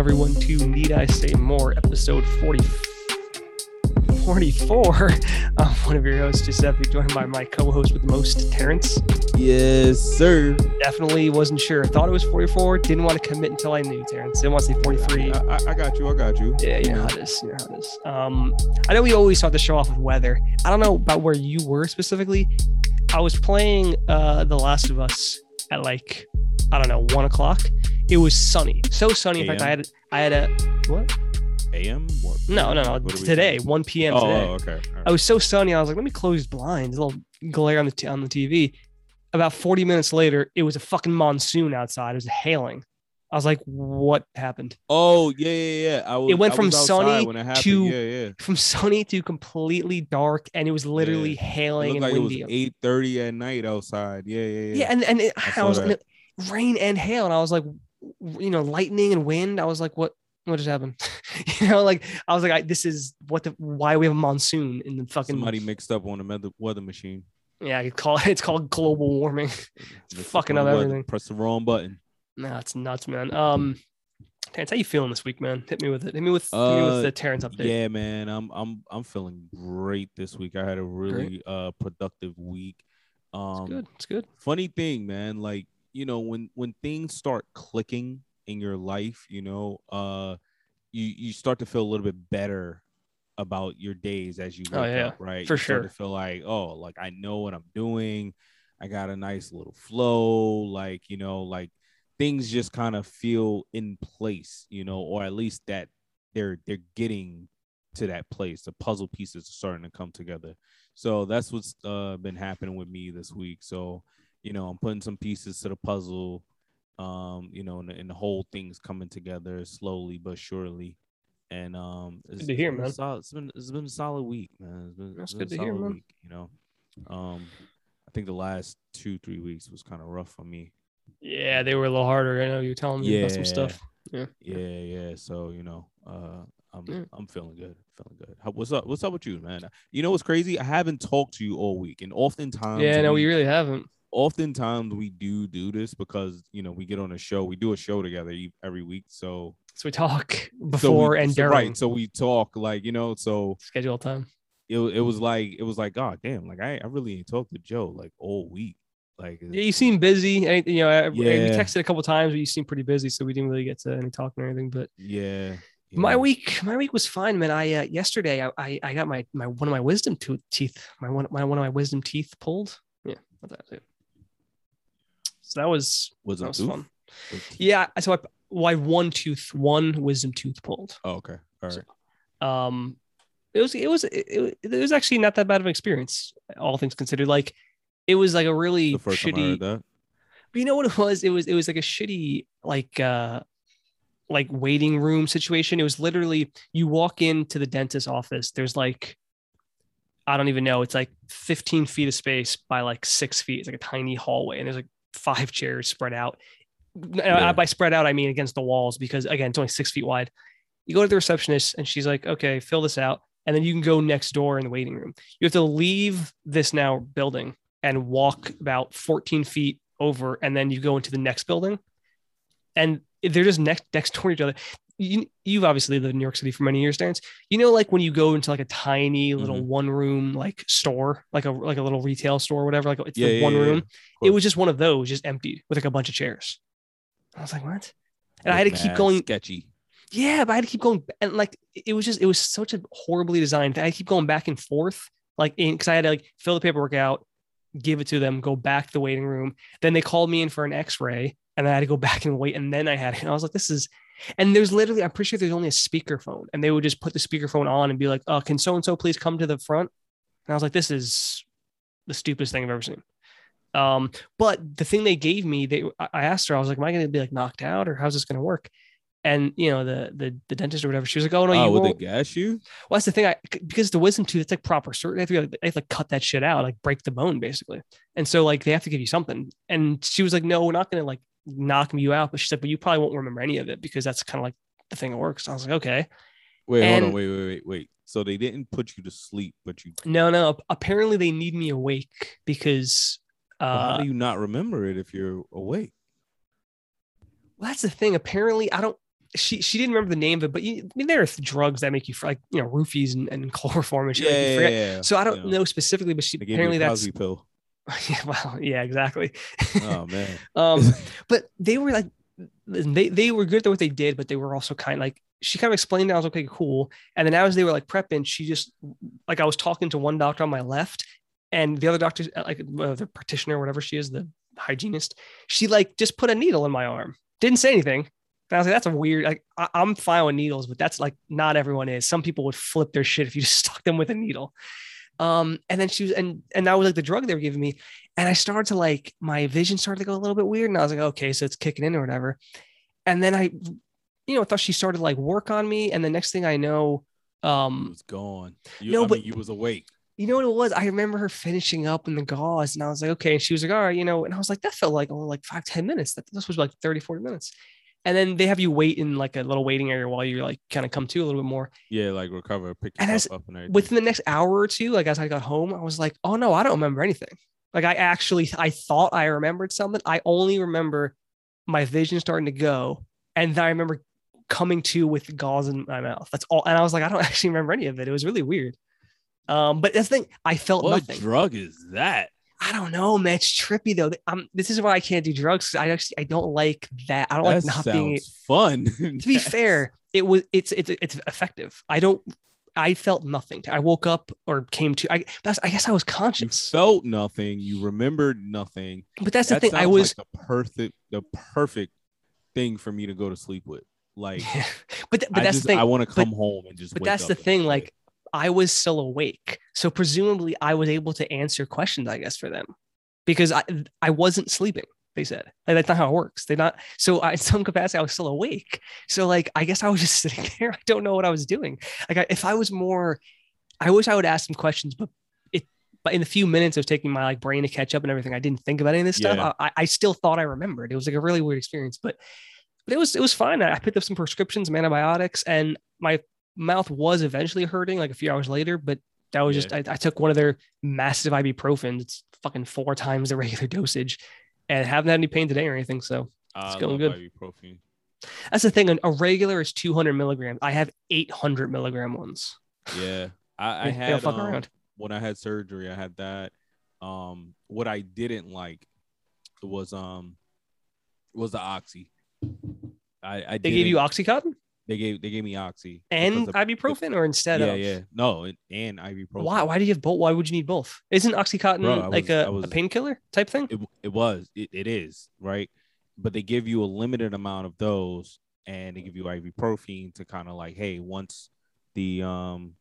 everyone, to Need I Say More, episode 40, 44. I'm one of your hosts, Giuseppe, joined by my co host with the most, Terrence. Yes, sir. Definitely wasn't sure. Thought it was 44. Didn't want to commit until I knew, Terrence. Didn't want to say 43. I, I, I got you. I got you. Yeah, you know how it is. You know how it is. Um, I know we always start the show off with weather. I don't know about where you were specifically. I was playing uh The Last of Us at like I don't know one o'clock. It was sunny, so sunny. In fact, I had I had a what? AM? What? No, no, no. Today, talking- 1 p.m. Oh, today. oh, okay. Right. I was so sunny. I was like, let me close blinds. A little glare on the t- on the TV. About 40 minutes later, it was a fucking monsoon outside. It was hailing. I was like, what happened? Oh, yeah, yeah, yeah. I was, It went I from sunny when it to- yeah, yeah. From sunny to completely dark, and it was literally It hailing looked and like it was eight thirty at night outside. Yeah, yeah, yeah. yeah, and and it, I I, was. Rain and hail, and I was like, you know, lightning and wind. I was like, what? What just happened? you know, like I was like, I, this is what the why we have a monsoon in the fucking Somebody mixed up on the weather, weather machine. yeah. Call it. It's called global warming. Up fucking up everything. Press the wrong button. Nah, it's nuts, man. Um, Terrence, how you feeling this week, man? Hit me with it. Hit me with, hit me Uh, with the Terrence update. Yeah, man. I'm I'm I'm feeling great this week. I had a really uh productive week. Um it's good. It's good. funny thing, man, like, you know, when when things start clicking in your life, you know, uh you you start to feel a little bit better about your days as you wake Oh, yeah, up, right? for you start sure. to feel like, oh, like I know what I'm doing. I got a nice little flow, like, you know, like things just kind of feel in place, you know, or at least that they're they're getting to that place. The puzzle pieces are starting to come together. So that's what's uh, been happening with me this week. So, you know, I'm putting some pieces to the puzzle, um, you know, and, the- and the whole thing's coming together slowly but surely. And um, it's, to hear, it's been a man. Solid, it's been it's been a solid week, man. It's been, That's it's been good a to hear, man. Week, you know, um, I think the last two three weeks was kind of rough for me. Yeah, they were a little harder. I know you were telling me about some stuff. Yeah, yeah, yeah. So you know, uh, I'm Yeah. I'm feeling good, feeling good. How, what's up? What's up with you, man? You know what's crazy? I haven't talked to you all week, and oftentimes, Yeah, no, we, we really haven't. Oftentimes we do do this because you know we get on a show, we do a show together every week, so So we talk so we- before and during right? So we talk like you know, so schedule time. it it was like it was like, God damn, like I I really ain't talked to Joe like all week, like Yeah, you seem busy. and, You know, I- we texted a couple times, but you seem pretty busy, so we didn't really get to any talking or anything. But yeah. my week, my week was fine, man. I uh, yesterday I, I I got my my one of my wisdom tooth teeth, my one my one of my wisdom teeth pulled. Yeah, that's it. So that was was that was fun. Yeah, so I well, I one tooth, one wisdom tooth pulled. Oh, okay. All right. um it was it was it, it, was actually not that bad of an experience all things considered. Like it was like a really The first time I shitty but you know what it was? It was it was like a shitty like uh like waiting room situation. It was literally you walk into the dentist office. There's like i don't even know. It's like 15 feet of space by like six feet. It's like a tiny hallway. And there's like five chairs spread out. Uh, yeah. by spread out i mean against the walls because again it's only six feet wide. You go to the receptionist and she's like okay fill this out. And then you can go next door in the waiting room. You have to leave this now building and walk about 14 feet over and then you go into the next building. And they're just next next door to each other you, you've obviously lived in New York City for many years, Terrence. You know, like when you go into like a tiny little Mhm. one room like store, like a like a little retail store, or whatever. Like it's Yeah, the yeah, one yeah, room. It was just one of those, just empty with like a bunch of chairs. I was like, what? And I had to keep going. sketchy. Yeah, but I had to keep going, and like it was just it was such a horribly designed. thing. I keep going back and forth, like in because I had to like fill the paperwork out, give it to them, go back to the waiting room. Then they called me in for an X-ray, and I had to go back and wait. And then I had, and I was like, this is. And there's literally, I'm pretty sure there's only a speakerphone, and they would just put the speakerphone on and be like, oh, can so and so please come to the front?" And I was like, this is the stupidest thing I've ever seen. Um, but the thing they gave me, they I asked her, I was like, "Am I going to be like knocked out, or how's this going to work?" And you know, the the the dentist or whatever, she was like, "Oh no, oh, you would won't." they gas you? Well, that's the thing. I because the wisdom tooth, it's like proper surgery. They have, to, like, they have to cut that shit out, like break the bone, basically. And so, like, they have to give you something. And she was like, "No, we're not going to like knock you out." But she said, "But you probably won't remember any of it because that's kind of like the thing that works." I was like, "Okay." Wait, hold on, wait, wait, wait, wait. So they didn't put you to sleep, but you. No, no. Apparently, they need me awake because. well, how Uh, do you not remember it if you're awake? well, that's the thing. Apparently, I don't. she she didn't remember the name of it, but you, I mean, there are drugs that make you like you know roofies and, and chloroform and shit. Yeah, yeah, yeah. So I don't Yeah. know specifically, but she apparently that's pill. Yeah, well, yeah, exactly. Oh man. um, but they were like, they they were good at what they did, but they were also kind of like she kind of explained it. I was like, okay, cool. And then as they were like prepping, she just like I was talking to one doctor on my left, and the other doctor, like uh, the practitioner, whatever she is, the hygienist, she like just put a needle in my arm. Didn't say anything. And I was like, that's a weird. Like I, I'm fine with needles, but that's like not everyone is. Some people would flip their shit if you just stuck them with a needle. Um, and then she was, and and that was like the drug they were giving me, and I started to like my vision started to go a little bit weird, and I was like, okay, so it's kicking in or whatever. And then I, you know, I thought she started like work on me, and the next thing I know, um, was gone. You, No, I but- mean, you was awake. you know what it was? I remember her finishing up in the gauze, and I was like, okay. And she was like, all right, you know, and I was like, that felt like only like five, 10 minutes. That this was like 30, 40 minutes. And then they have you wait in like a little waiting area while you're like kind of come to a little bit more. Yeah, like recover, pick And yourself up and everything. Within the next hour or two, like as I got home, I was like, oh no, I don't remember anything. Like I actually, I thought I remembered something. I only remember my vision starting to go, and then I remember coming to with gauze in my mouth. That's all. And I was like, I don't actually remember any of it. It was really weird. Um, but that's the thing. I felt what nothing. drug is that? I don't know, man. It's trippy though. Um, this is why I can't do drugs. I actually I don't like that. I don't That like not being. fun. To be fair, it was it's it's it's effective. I don't. I felt nothing. I woke up or came to. I that's. I guess I was conscious. you felt nothing. You remembered nothing. But that's that the thing. I was. like the perfect, the perfect thing for me to go to sleep with. Like, but th- but I that's just, the thing. I want to but- come home and just. but that's the thing. Like I was still awake, so presumably I was able to answer questions. I guess for them because I I wasn't sleeping. They said like, that's not how it works. They're not. So I, in some capacity, I was still awake. So like I guess I was just sitting there. I don't know what I was doing. Like I, if I was more, I wish I would ask some questions, but. it. But in the few minutes of taking my like brain to catch up and everything, I didn't think about any of this Yeah. stuff. I, I still thought I remembered. It was like a really weird experience, but but it was it was fine. I picked up some prescriptions, some antibiotics, and my mouth was eventually hurting like a few hours later, but that was just I, I took one of their massive ibuprofen. It's fucking four times the regular dosage, and haven't had any pain today or anything. So I going good. Ibuprofen. that's the thing. A regular is 200 milligrams. I have 800 milligram ones. Yeah, I, I had um, around. when I had surgery. I had that. Um, what I didn't like was um was the oxy. I, I They gave you oxycontin they gave they gave me oxy and of- ibuprofen, or instead yeah of yeah yeah. no and, and ibuprofen. why? Why do you have both? Why would you need both? Isn't oxycontin Bro, I like was- a, was- a painkiller type thing? It, it was it, it is right, but they give you a limited amount of those, and they give you ibuprofen to kind of like hey once the um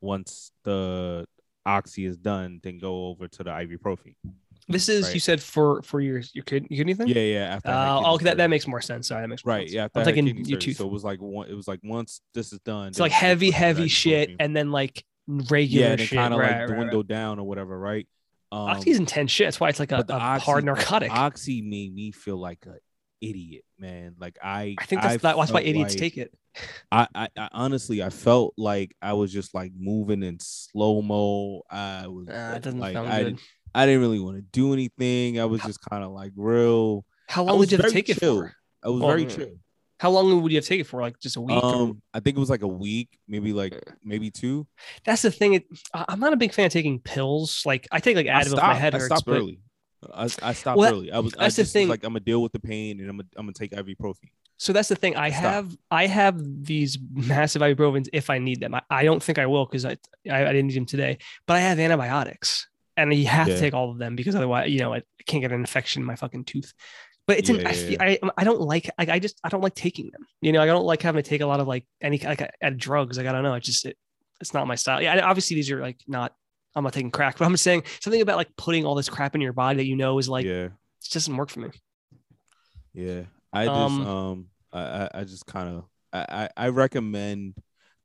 once the oxy is done, then go over to the ibuprofen. This is Right. you said for for your your kid your kidney thing. Yeah, yeah. After Uh, oh, that, that makes more sense. Sorry, that makes more right. sense. Yeah, I'm I had thinking your tooth. So it was like one. It was like once this is done, it's like heavy, heavy shit, and then like regular yeah, and kind of right, like right, right. dwindle down or whatever, right? Um, Oxy's intense shit. That's why it's like a, a oxy- hard narcotic. oxy made me feel like an idiot, man. Like I, I think that's that, that's why idiots like- take it. I, I, I honestly, I felt like I was just like moving in slow mo. I was Uh, it doesn't like, sound I, good. I didn't really want to do anything. I was just kind of like real. How long was would you have to take it chill. for? I was Well, very yeah. chill. How long would you have to take it for? Like just a week? or- Um, I think it was like a week, maybe like maybe two. that's the thing. It, I- I'm not a big fan of taking pills. Like I take like I Advil if my stopped. head I hurts. stopped but early. I, I stopped Well, early. I was. I that's the just was thing. like I'm gonna deal with the pain and I'm gonna I'm gonna take ibuprofen. So that's the thing. I Stop. have I have these massive ibuprofens if I need them. I, I don't think I will because I, I I didn't need them today. But I have antibiotics, and you have Yeah. to take all of them because otherwise, you know, I can't get an infection in my fucking tooth. But it's an, Yeah, I, yeah, feel, I I don't like like I just I don't like taking them. You know, I don't like having to take a lot of like any like uh, drugs. Like I don't know. It just it, it's not my style. Yeah, obviously these are like not. I'm not taking crack, but I'm just saying something about like putting all this crap in your body that you know is like yeah, it just doesn't work for me. yeah. I just Um, um I I, I just kind of I, I I recommend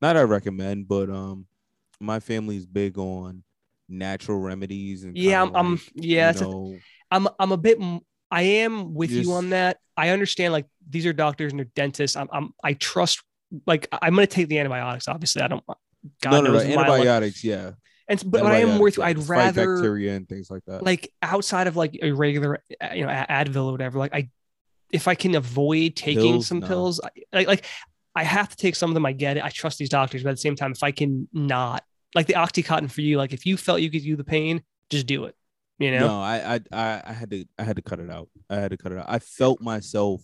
not I recommend but um my family's big on natural remedies and Yeah, I'm, I'm yeah. you That's a know, I'm I'm a bit I am with you on that. I understand like these are doctors and they're dentists. I'm, I'm I trust like I'm gonna take the antibiotics. Obviously, I don't. God no no no knows my luck. antibiotics yeah. And but, I am you. I'd rather bacteria and things like that. like outside of like a regular you know Advil or whatever. Like I if I can avoid taking Pills, some no. pills, I, like like I have to take some of them. I get it. I trust these doctors, but at the same time, if I can not, like the OxyContin for you, like if you felt you could do the pain, just do it. You know, No, I, I I I had to I had to cut it out. I had to cut it out. I felt myself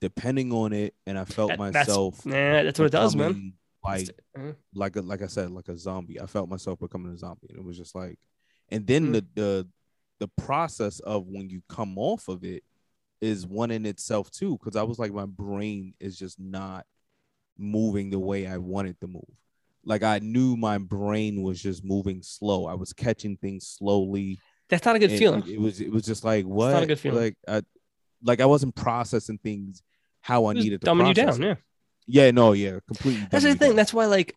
depending on it, and I felt That- that's- myself nah, that's what it does, man. Like Uh, like a, like I said, like a zombie. I felt myself becoming a zombie, and it was just like, and then Mm. the the the process of when you come off of it is one in itself too, because I was like, my brain is just not moving the way I wanted to move. Like I knew my brain was just moving slow. I was catching things slowly. That's not a good feeling. It, was it was just like what? not a good feeling. Like I like I wasn't processing things how I needed to dumbing you down. Yeah. Yeah, no, yeah, completely. That's the thing. down. That's why, like,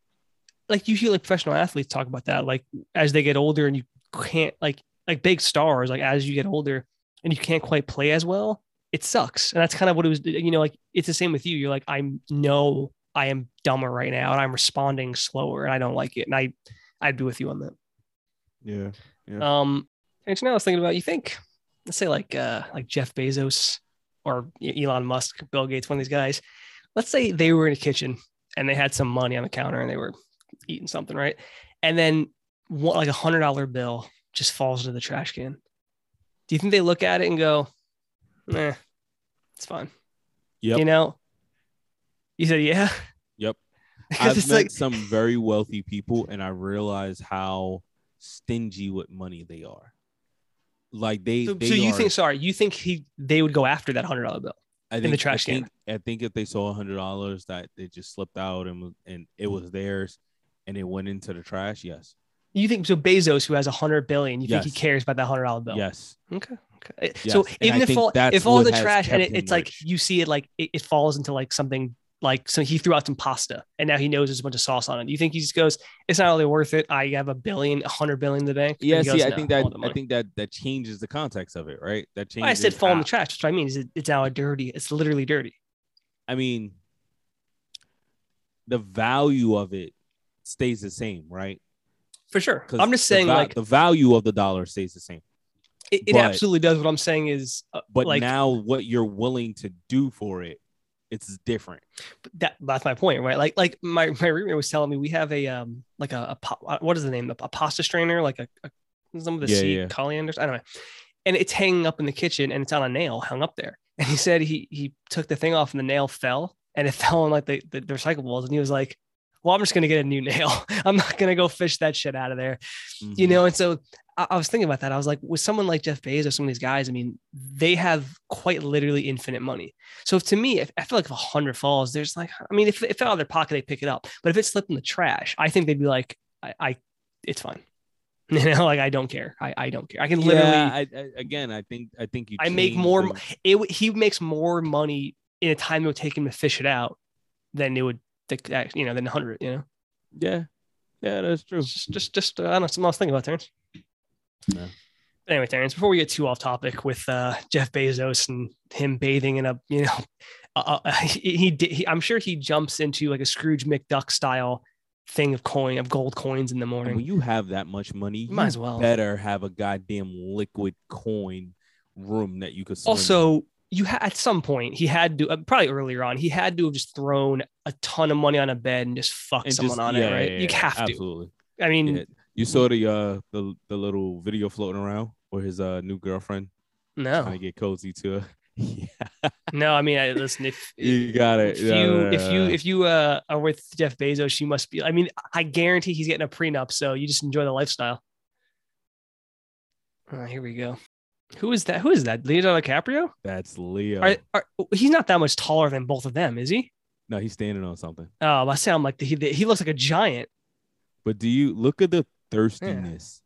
like you hear like professional athletes talk about that. Like as they get older, and you can't like like big stars. Like as you get older, and you can't quite play as well, it sucks. And that's kind of what it was. You know, like it's the same with you. You're like, I know I am dumber right now, and I'm responding slower, and I don't like it. And I, I'd be with you on that. yeah. Yeah. Um, and so now I was thinking about you think, let's say like uh like Jeff Bezos or Elon Musk, Bill Gates, one of these guys. Let's say they were in a kitchen and they had some money on the counter and they were eating something, right? And then one, like a hundred dollar bill just falls into the trash can. Do you think they look at it and go, "Nah, it's fine"? Yeah. You know. You said yeah. Yep. I've met like some very wealthy people, and I realize how stingy with money they are. Like they, so, they so you are- think sorry, you think he they would go after that hundred dollar bill? I the trash I can. think, I think if they saw a hundred dollars that they just slipped out and and it was theirs, and it went into the trash. Yes, You think so? Bezos, who has a hundred billion, you think he cares about that hundred dollar bill? yes, Okay. Okay. Yes, So even if all if all the trash and it, him it's like you see it like it, it falls into like something like so he threw out some pasta and now he knows there's a bunch of sauce on it. Do you think he just goes, it's not really worth it? I have a billion, a hundred billion in the bank. yeah. See, goes, I "No, think that I think that that changes the context of it, right? That changes. I said fall in the trash. That's what I mean. Is it, it's now a dirty. It's literally dirty. I mean, the value of it stays the same, right? For sure. I'm just the saying, va- like the value of the dollar stays the same. it, it but- absolutely does. What I'm saying is, uh, But like now, what you're willing to do for it, it's different. that that's my point, right? Like like my my roommate was telling me we have a um like a, a what is the name? A, a pasta strainer, like a, a some of the Yeah, seed yeah. corianders. I don't know. And it's hanging up in the kitchen and it's on a nail hung up there. And he said he he took the thing off and the nail fell and it fell on like the, the, the recyclables. And he was like, Well, I'm just gonna get a new nail. I'm not gonna go fish that shit out of there you Mhm. know and so I, I was thinking about that. I was like with someone like jeff bezos or some of these guys i mean they have quite literally infinite money. So if, to me if, i feel like if a hundred falls there's like i mean if it fell out of their pocket they pick it up. But if it slipped in the trash i think they'd be like i, I it's fine. You know like i don't care. I, I don't care. I can literally Yeah, I, I, again, I think I think you. I make more the- it, he makes more money in a time it would take him to fish it out than it would you know than 100 you know? Yeah, yeah, that's true. Just just just uh, I don't know something I was thinking about Terrence. Yeah. But anyway, Terrence, before we get too off topic with uh, Jeff Bezos and him bathing in a you know, uh, uh, he, he, he I'm sure he jumps into like a Scrooge McDuck style thing of coin of gold coins in the morning. when you have that much money, you Might as well. better have a goddamn liquid coin room that you could. swim in. also, you had at some point he had to uh, probably earlier on he had to have just thrown a ton of money on a bed and just fuck And someone just- on yeah, it, right? yeah, you yeah, have to. absolutely. I mean. You saw the uh the the little video floating around where his uh new girlfriend no, trying to get cozy to her. yeah, no. I mean, I, listen, if you got it. if you no, if you if you uh are with Jeff Bezos, you must be. I mean, I guarantee he's getting a prenup, so you just enjoy the lifestyle. All right, here we go. Who is that? Who is that? Leonardo DiCaprio? that's Leo. Are, are, he's not that much taller than both of them, is he? no, he's standing on something. Oh, I sound like the, he he looks like a giant, But do you look at the thirstiness?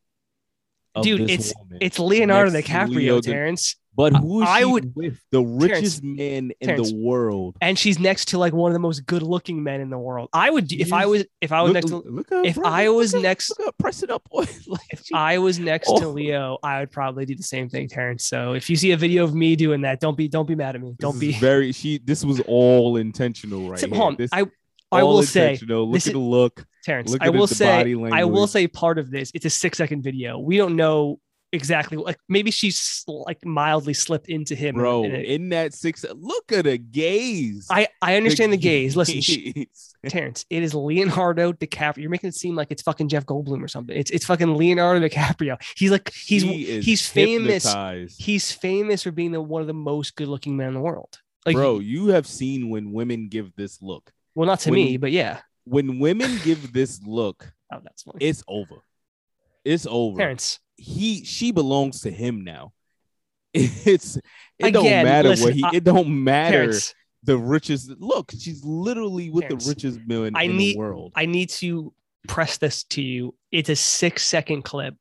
of dude. this It's woman it's Leonardo next to DiCaprio, Leo Terrence, But who is I would- with? The richest man in Terrence. the world. and she's next to like one of the most good-looking men in the world. I would if I was if I was Look- next to look up, if bro. I Look was up- next look up, press it up. boy. Like, if I was next to Oh. Leo, I would probably do the same thing, Terrence. So if you see a video of me doing that, don't be don't be mad at me. Don't is be. very. She. This was all intentional, right? So, here. This- I I will say, intentional. Look this at is- the look. Terrence, I will say, I will say part of this. It's a six second video. We don't know exactly like maybe she's like mildly slipped into him. bro. in it. In that six, look at the gaze. I I understand the gaze. Listen, sh- gaze. Terrence, it is Leonardo DiCaprio. You're making it seem like it's fucking Jeff Goldblum or something. It's it's fucking Leonardo DiCaprio. He's like he's She is he's famous. hypnotized. He's famous for being the one of the most good looking men in the world. Like, bro, you have seen when women give this look. well, not to when- me, but yeah. When women give this look, Oh, that's funny. it's over. It's over. Terrence, He she belongs to him now. It's it Again, don't matter listen, what he I- it don't matter Terrence, the richest look, she's literally with Terrence, the richest man I in need- the world. I need to press this to you. It's a six second clip.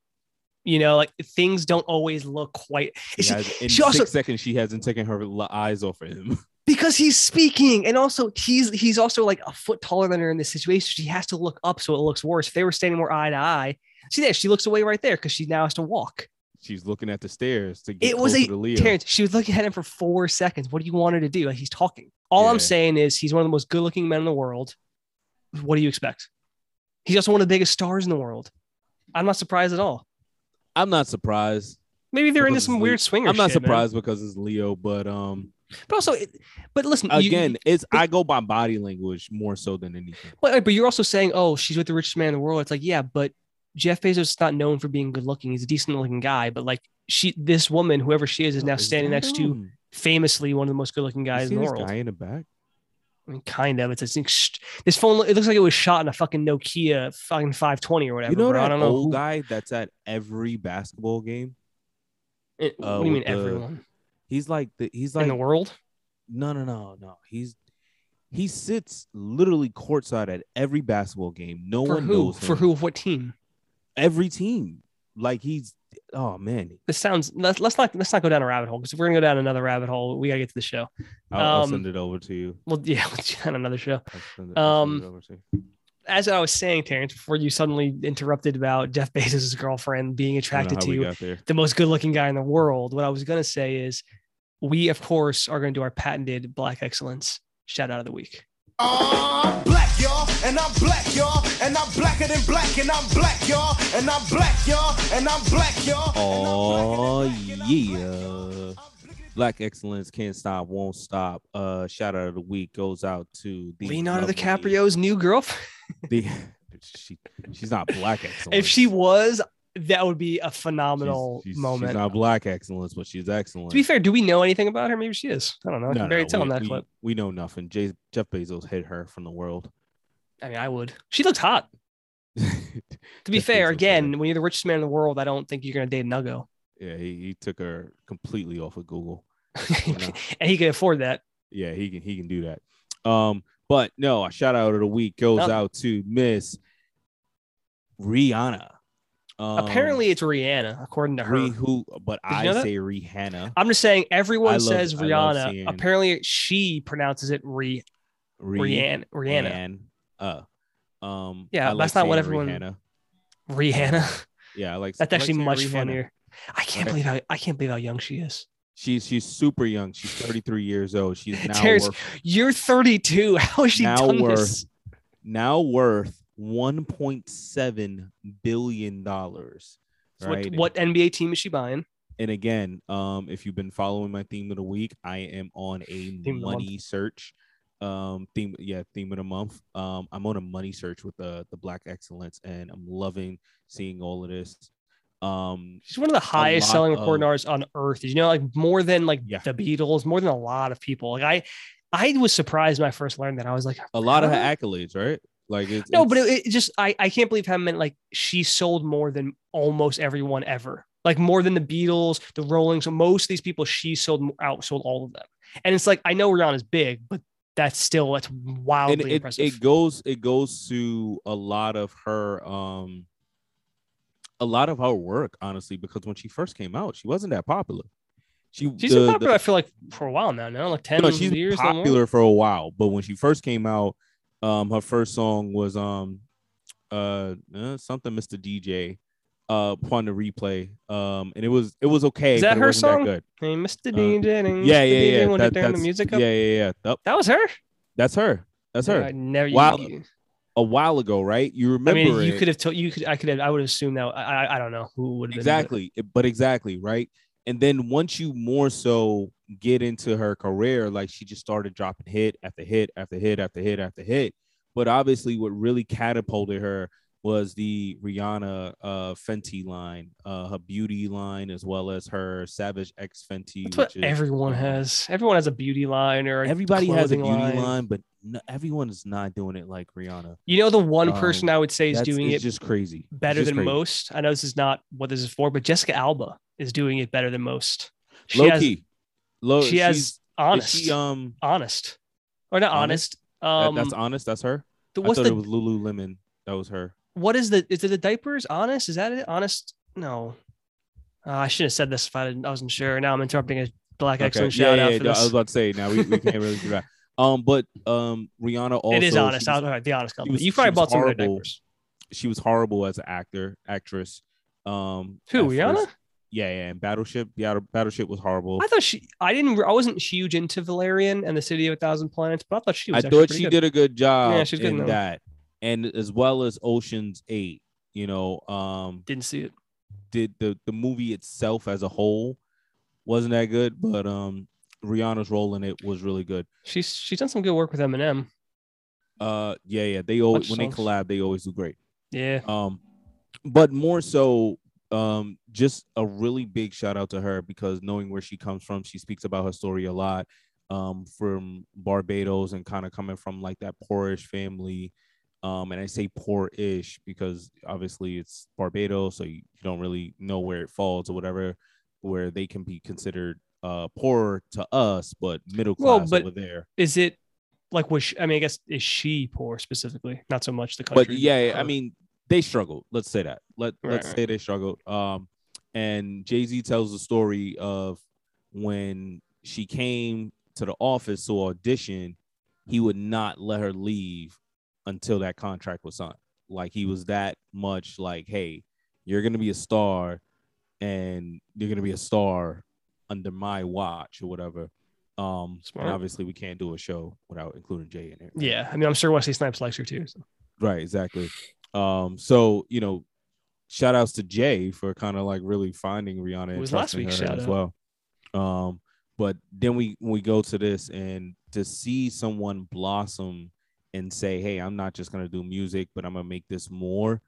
You know, like things don't always look quite. She She, has- in she six also seconds, she hasn't taken her eyes off of him. because he's speaking, and also he's he's also like a foot taller than her in this situation. She has to look up, so it looks worse. If they were standing more eye to eye, see there, she looks away right there because she now has to walk. She's looking at the stairs to get It was a to Leo. Terrence. She was looking at him for four seconds. What do you want her to do? Like he's talking. All I'm saying is he's one of the most good-looking men in the world. What do you expect? He's also one of the biggest stars in the world. I'm not surprised at all. I'm not surprised. Maybe they're into some weird Leo. swinger. I'm not shit, man. surprised because it's Leo, but um, But also, it, but listen you- again, it's I go by body language more so than anything. but, but you're also saying, oh, she's with the richest man in the world. It's like, yeah, but Jeff Bezos is not known for being good looking. He's a decent looking guy, but like she, this woman, whoever she is, is now Is standing next to famously one of the most good looking You guys in the this world. guy in the back. I mean, kind of. It's a this phone. It looks like it was shot in a fucking Nokia fucking 520 or whatever. You know bro. I that don't know. old who- guy that's at every basketball game. it- uh, what do you mean, the- everyone He's like the he's like in the world? no no no no he's he sits literally courtside at every basketball game. No For one who? knows For him. who? What team? Every team. Like he's oh man. This sounds. Let's let's not let's not go down a rabbit hole because if we're gonna go down another rabbit hole, we gotta get to the show. I'll, I'll Um, send it over to you. Well, yeah, on another show. I'll it, I'll um, it over to you. as I was saying, Terrence, before you suddenly interrupted about Jeff Bezos' girlfriend being I don't know attracted to the most good-looking guy in the world, what I was gonna say is, we of course are gonna do our patented Black Excellence shout out of the week. I'm black, y'all, and I'm black, y'all, and I'm blacker than black, and I'm black, y'all, and I'm black, y'all, and I'm black, y'all. Oh yeah. Black excellence can't stop, won't stop. Uh shout out of the week goes out to the Leonardo lovely- DiCaprio's new girlfriend. The she she's not black excellence. if she was, that would be a phenomenal she's, moment. She's not black excellence, but she's excellent. to be fair, do we know anything about her? Maybe she is. I don't know. I No, can barely no, tell we, in that we- clip. we know nothing. Jay, Jeff Bezos hid her from the world. I mean, I would. She looks hot. To be Jeff fair, Bezos again, when you're the richest man in the world, I don't think you're gonna date a nuggo. Yeah, he, he took her completely off of Google. and he can afford that. Yeah, he can he can do that. Um, but no, a shout out of the week goes No. out to Miss Rihanna. Um, Apparently, it's Rihanna, according to her. Ri- who, but Did you I know say Rihanna. I'm just saying, everyone love- says Rihanna. seeing- Apparently, she pronounces it Ri- Rihanna. Rihanna. Rihanna. Uh, um, Yeah, I that's like not what everyone- Rihanna. Rihanna. Yeah, I like. That's I actually saying much Rihanna. funnier. I can't Right. believe how I can't believe how young she is. She's she's super young. She's 33 years old. She's now Terrence, worth You're 32. How has she Now worth- this? now worth 1.7 billion dollars. So Right. What, what NBA team is she buying? And again, um, if you've been following my theme of the week, I am on a Theme money search. Um, theme, yeah, theme of the month. Um, I'm on a money search with the the Black Excellence, and I'm loving seeing all of this. Um, She's one of the highest selling recording artists on earth. You know, like more than like Yeah. the Beatles, more than a lot of people. Like I, I was surprised when I first learned that. I was like, a lot of her accolades, right? Like it's no, but it, it just I, I can't believe how many like she sold more than almost everyone ever. Like more than the Beatles, the Rolling. So most of these people, she sold outsold all of them. And it's like I know Rihanna's big, but that's still that's wildly it, impressive. it goes it goes to a lot of her um a lot of her work honestly because when she first came out she wasn't that popular she she's the- been the- popular, I feel like, for a while now. No, like ten no, she's years. popular for a while but when she first came out um her first song was um uh, uh, something mr dj uh upon the replay um and it was it was okay Is that her song? good Hey, Mr. DJ, and yeah yeah DJ, yeah want that, turn the music yeah up? yeah yeah Yep, That was her. that's her that's her I never. Wow. you- a while ago, right? You remember? I mean, you it. could have told you could. I could have. I would assume that. I. I- I don't know who would have exactly but exactly right and then once you more so get into her career like she just started dropping hit after hit after hit after hit after hit but obviously what really catapulted her was the rihanna uh fenty line uh her beauty line as well as her savage x fenty That's what which is, everyone um, has. Everyone has a beauty line or a everybody has a beauty line, but no, everyone is not doing it like rihanna You know, the one person Um, I would say is doing it just crazy better just than crazy. most. I know this is not what this is for, but Jessica Alba is doing it better than most. She low has, key low she has honest, she, um honest, or not honest. that- Um, that's honest that's her the, I what's thought the it was Lululemon. That was her. what is the is it the diapers? Honest? Is that it? Honest? No. Uh, I should have said this if I didn't. I wasn't sure. Now I'm interrupting a Black Excellent yeah, shout yeah, out yeah, for no, this. I was about to say now we, we can't really do that. Um, but um, Rihanna also it is honest. Was, right, the honest company. was- you probably bought some of their diapers. she was horrible as an actor, actress. Um, Who, Rihanna? first. Yeah, yeah. And Battleship, yeah, Battleship was horrible. I thought she. I didn't. I wasn't huge into Valerian and the City of a Thousand Planets, but I thought she I was. actually thought she good. did a good job Yeah, she's good in that that, and as well as Ocean's Eight. You know, um, Didn't see it. did the the movie itself as a whole wasn't that good, but um, Rihanna's role in it was really good. She's she's done some good work with Eminem. Uh, yeah, yeah. They always Bunch when of they collab, they always do great. Yeah. Um, but more so, um, just a really big shout out to her because knowing where she comes from, she speaks about her story a lot. Um, from Barbados and kind of coming from like that poorish family. Um, and I say poor-ish because obviously it's Barbados, so you, you don't really know where it falls or whatever, where they can be considered uh poor to us, but middle Well, class but over there. Is it like was she, I mean I guess is she poor specifically? Not so much the country. but yeah, I mean, they struggled. Let's say that. Let Right, let's right. say they struggled. Um, and Jay Z tells the story of when she came to the office to audition, he would not let her leave until that contract was signed. Like he was that much like, hey, you're gonna be a star, and you're gonna be a star under my watch or whatever. Um, Smart. and obviously we can't do a show without including Jay in it. right? yeah, I mean I'm sure Wesley Snipes likes her too. So. Right, exactly. Um, so you know, shout outs to Jay for kind of like really finding Rihanna and trusting week's her as out. well. Um, but then we we go to this and to see someone blossom and say, "Hey, I'm not just gonna do music, but I'm gonna make this more,"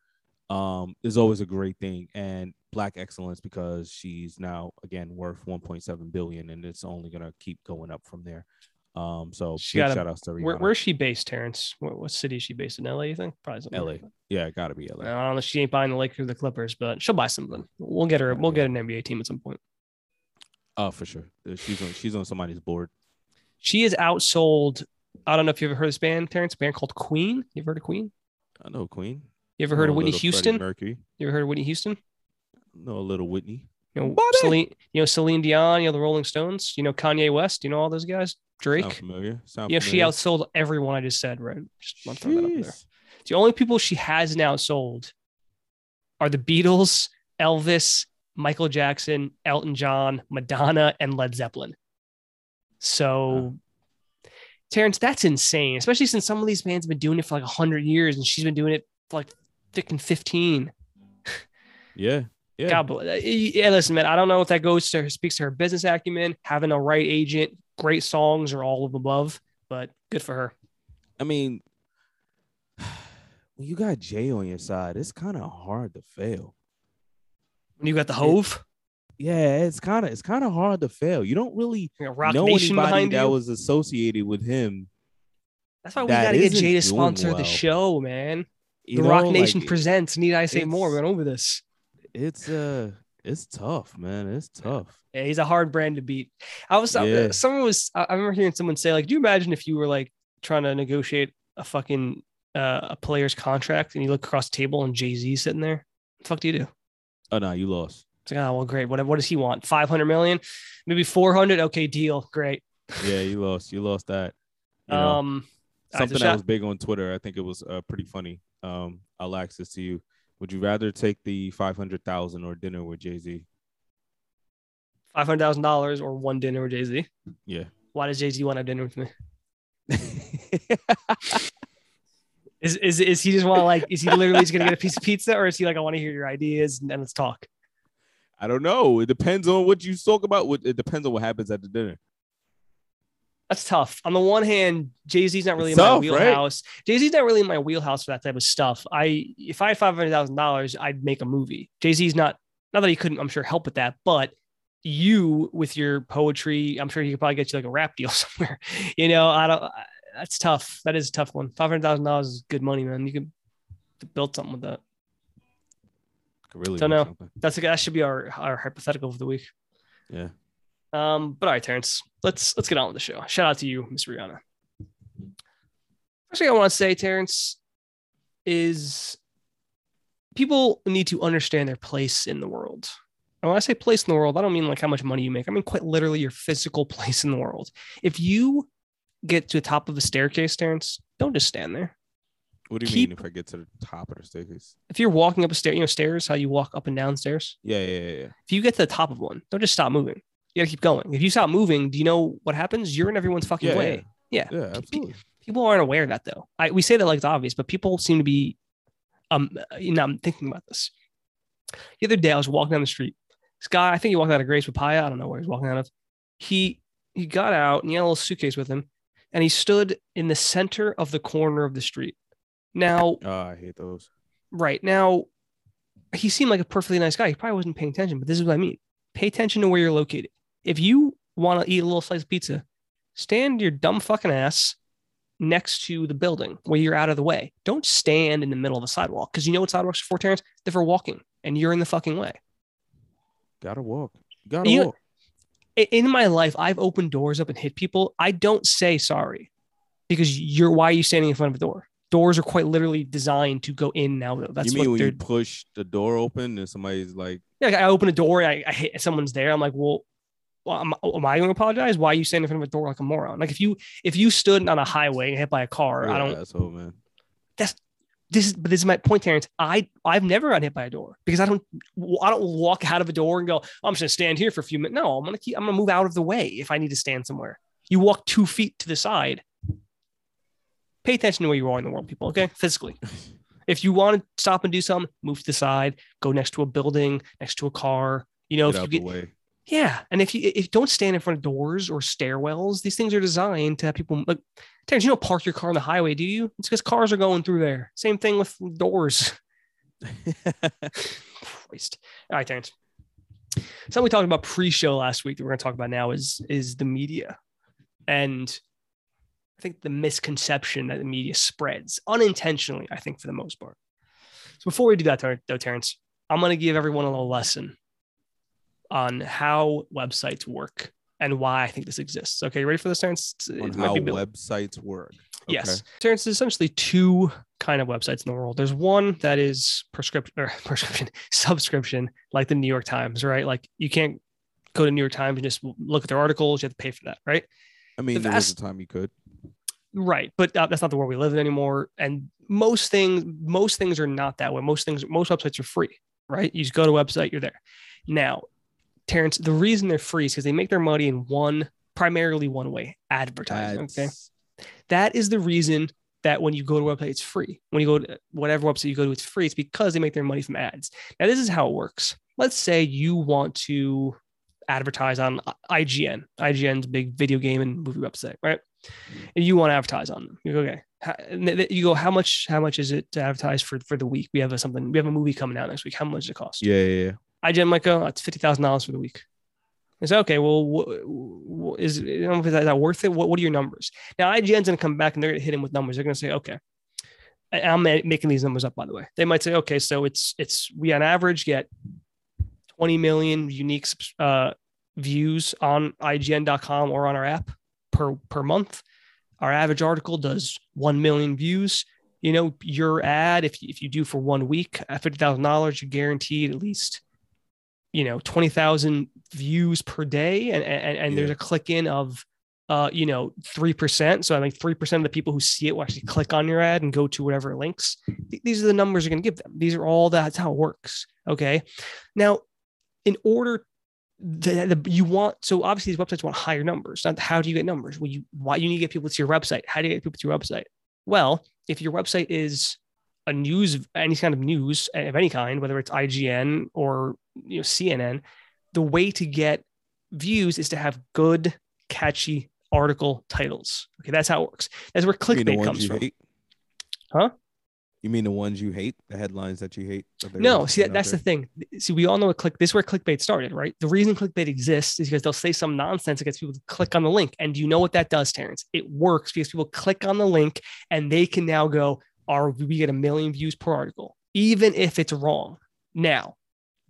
um, is always a great thing. And Black excellence because she's now again worth 1.7 billion, and it's only gonna keep going up from there. Um, so She big shout outs to Rihanna. Where, where's she based, Terrence? What, what city is she based in? LA, you think? Probably LA. like. Yeah, gotta be LA. I don't know. She ain't buying the Lakers or the Clippers, but she'll buy something. We'll get her. We'll get an NBA team at some point. Oh, for sure. She's on she's on somebody's board. She is outsold. I don't know if you ever heard this band, Terrence. A band called Queen. You ever heard of Queen? I know Queen. You ever heard of Whitney Freddie Houston? Mercury. You ever heard of Whitney Houston? Know a little Whitney. You know! Celine, you know Celine Dion. You know the Rolling Stones. You know Kanye West. You know all those guys. Drake. Sound familiar? Sound Yeah, she outsold everyone I just said. Right. Just want to throw that up there. The only people she hasn't outsold are the Beatles, Elvis, Michael Jackson, Elton John, Madonna, and Led Zeppelin. So, Terrence, that's insane, especially since some of these bands have been doing it for like 100 years and she's been doing it for like freaking 15. Yeah. Yeah. God, bless- uh, yeah, listen, man, I don't know if that goes to her, speaks to her business acumen, having a right agent, great songs, or all of above, but good for her. I mean, when you got Jay on your side, it's kind of hard to fail. When you got the Hov, Yeah, it's kind of it's kind of hard to fail. You don't really you know, Nation anybody behind that you. was associated with him. That's why we that got to get Jay to sponsor the show, man. You The know, Roc Nation it- presents. Need I say more? We're over this. It's uh, it's tough, man. It's tough. Yeah, he's a hard brand to beat. I was Yeah. someone was I remember hearing someone say like, do you imagine if you were like trying to negotiate a fucking uh, a player's contract and you look across the table and Jay Z sitting there? the fuck do you do? Oh no, you lost. It's like, oh well, great. What what does he want? Five hundred million, maybe four hundred. Okay, deal. Great. Yeah, you lost. You lost that. You um, so something that was big on Twitter. I think it was uh, pretty funny. Um, I'll this to you. Would you rather take the five hundred thousand or dinner with Jay Z? five hundred thousand dollars or one dinner with Jay Z. Yeah. Why does Jay Z want to have dinner with me? Is is is he just want to like? Is he literally just gonna get a piece of pizza, or is he like, I want to hear your ideas and, and let's talk? I don't know. It depends on what you talk about. It depends on what happens at the dinner. That's tough. On the one hand, Jay Z's not really It's in my tough, right? wheelhouse. Jay Z's not really in my wheelhouse for that type of stuff. I if I had five hundred thousand dollars, I'd make a movie. Jay Z's not not that he couldn't, I'm sure, help with that, but you with your poetry, I'm sure he could probably get you like a rap deal somewhere. You know, I don't. I- That's tough. That is a tough one. Five hundred thousand dollars is good money, man. You can build something with that. Could really Don't know. something. That's that should be our our hypothetical for the week. Yeah. Um, but all right, Terrence, let's let's get on with the show. Shout out to you, Miss Rihanna. First thing I want to say, Terrence, is people need to understand their place in the world. And when I say place in the world, I don't mean like how much money you make. I mean quite literally your physical place in the world. If you get to the top of a staircase, Terrence, don't just stand there. What do you Keep- mean if I get to the top of the staircase? If you're walking up a stair, you know, stairs, how you walk up and down stairs. Yeah, yeah, yeah. yeah. If you get to the top of one, don't just stop moving. You gotta keep going. If you stop moving, do you know what happens? You're in everyone's fucking Yeah, way. Yeah. Yeah, absolutely. People aren't aware of that though. I we say that like it's obvious, but people seem to be um you know, I'm thinking about this. The other day I was walking down the street. This guy, I think he walked out of Gray's Papaya. I don't know where he's walking out of. He he got out and he had a little suitcase with him, and he stood in the center of the corner of the street. Now, Oh, I hate those. right now, he seemed like a perfectly nice guy. He probably wasn't paying attention, but this is what I mean. Pay attention to where you're located. If you want to eat a little slice of pizza, stand your dumb fucking ass next to the building where you're out of the way. Don't stand in the middle of the sidewalk because you know what sidewalks are for, Terrence? They're for walking, and you're in the fucking way. Gotta walk. Gotta You walk. In my life, I've opened doors up and hit people. I don't say sorry because you're why are you standing in front of a door? Doors are quite literally designed to go in and out. That's you mean what when you push the door open and somebody's like, Yeah, I open a door and I, I hit someone's there. I'm like, well, well am, oh, am I going to apologize? Why are you standing in front of a door like a moron? Like if you if you stood on a highway and hit by a car, I don't. asshole, man. That's This is but this is my point, Terrence. I I've never gotten hit by a door because I don't I don't walk out of a door and go. Oh, I'm just gonna stand here for a few minutes. No, I'm gonna keep. I'm gonna move out of the way if I need to stand somewhere. You walk two feet to the side. Pay attention to where you are in the world, people. Okay, physically. If you want to stop and do something, move to the side. Go next to a building, next to a car. You know, Get if you out get the way. Yeah, and if you if don't stand in front of doors or stairwells, these things are designed to have people like Terrence, you don't park your car on the highway, do you? It's because cars are going through there. Same thing with doors. Christ. All right, Terrence. Something we talked about pre-show last week that we're going to talk about now is is the media, and I think the misconception that the media spreads unintentionally. I think for the most part. So before we do that, though, Terrence, I'm going to give everyone a little lesson on how websites work and why I think this exists. Okay, you ready for this, Terrence? On it how websites work. Yes. Terrence, there's essentially two kind of websites in the world. There's one that is prescription or prescription subscription, like the New York Times, right? Like you can't go to New York Times and just look at their articles. You have to pay for that, right? I mean, The there was a time you could. Right. But uh, that's not the world we live in anymore. And most things, most things are not that way. Most things, most websites are free, right? You just go to a website, you're there. Now, Terrence, the reason they're free is because they make their money in one, primarily one way, advertising. Okay. That is the reason that when you go to a website, it's free. When you go to whatever website you go to, it's free. It's because they make their money from ads. Now, this is how it works. Let's say you want to advertise on IGN. IGN's big video game and movie website, right? Mm-hmm. And you want to advertise on them. You go, okay. How- and th- th- You go, how much? How much is it to advertise for for the week? We have a something. We have a movie coming out next week. How much does it cost? Yeah, yeah, yeah. IGN might go, oh, it's fifty thousand dollars for the week. I say, okay, well, wh- wh- is is that worth it? What, what are your numbers? Now, IGN's going to come back and they're going to hit him with numbers. They're going to say, okay, I- I'm making these numbers up, by the way. They might say, okay, so it's it's we on average get 20 million unique uh, views on IGN.com or on our app per per month. Our average article does 1 million views. You know, your ad, if, if you do for one week at $50,000, you're guaranteed at least you know 20,000 views per day and and, and there's a click in of uh you know 3% so i think 3% of the people who see it will actually click on your ad and go to whatever links. Th- these are the numbers you're going to give them. These are all that's how it works okay? Now in order the, the you want so obviously these websites want higher numbers Now, how do you get numbers? Well you why you need to get people to your website. How do you get people to your website? Well if your website is a news, any kind of news of any kind, whether it's IGN or you know CNN, the way to get views is to have good, catchy article titles. Okay, that's how it works. That's where You mean the clickbait comes from. hate? Huh? You mean the ones you hate? The headlines that you hate? that No, see that, that's the thing. See, we all know what click. This is where clickbait started, right? The reason clickbait exists is because they'll say some nonsense that gets people to click on the link. And do you know what that does, Terrence? It works because people click on the link and they can now go, "Are we get a million views per article, even if it's wrong?" Now,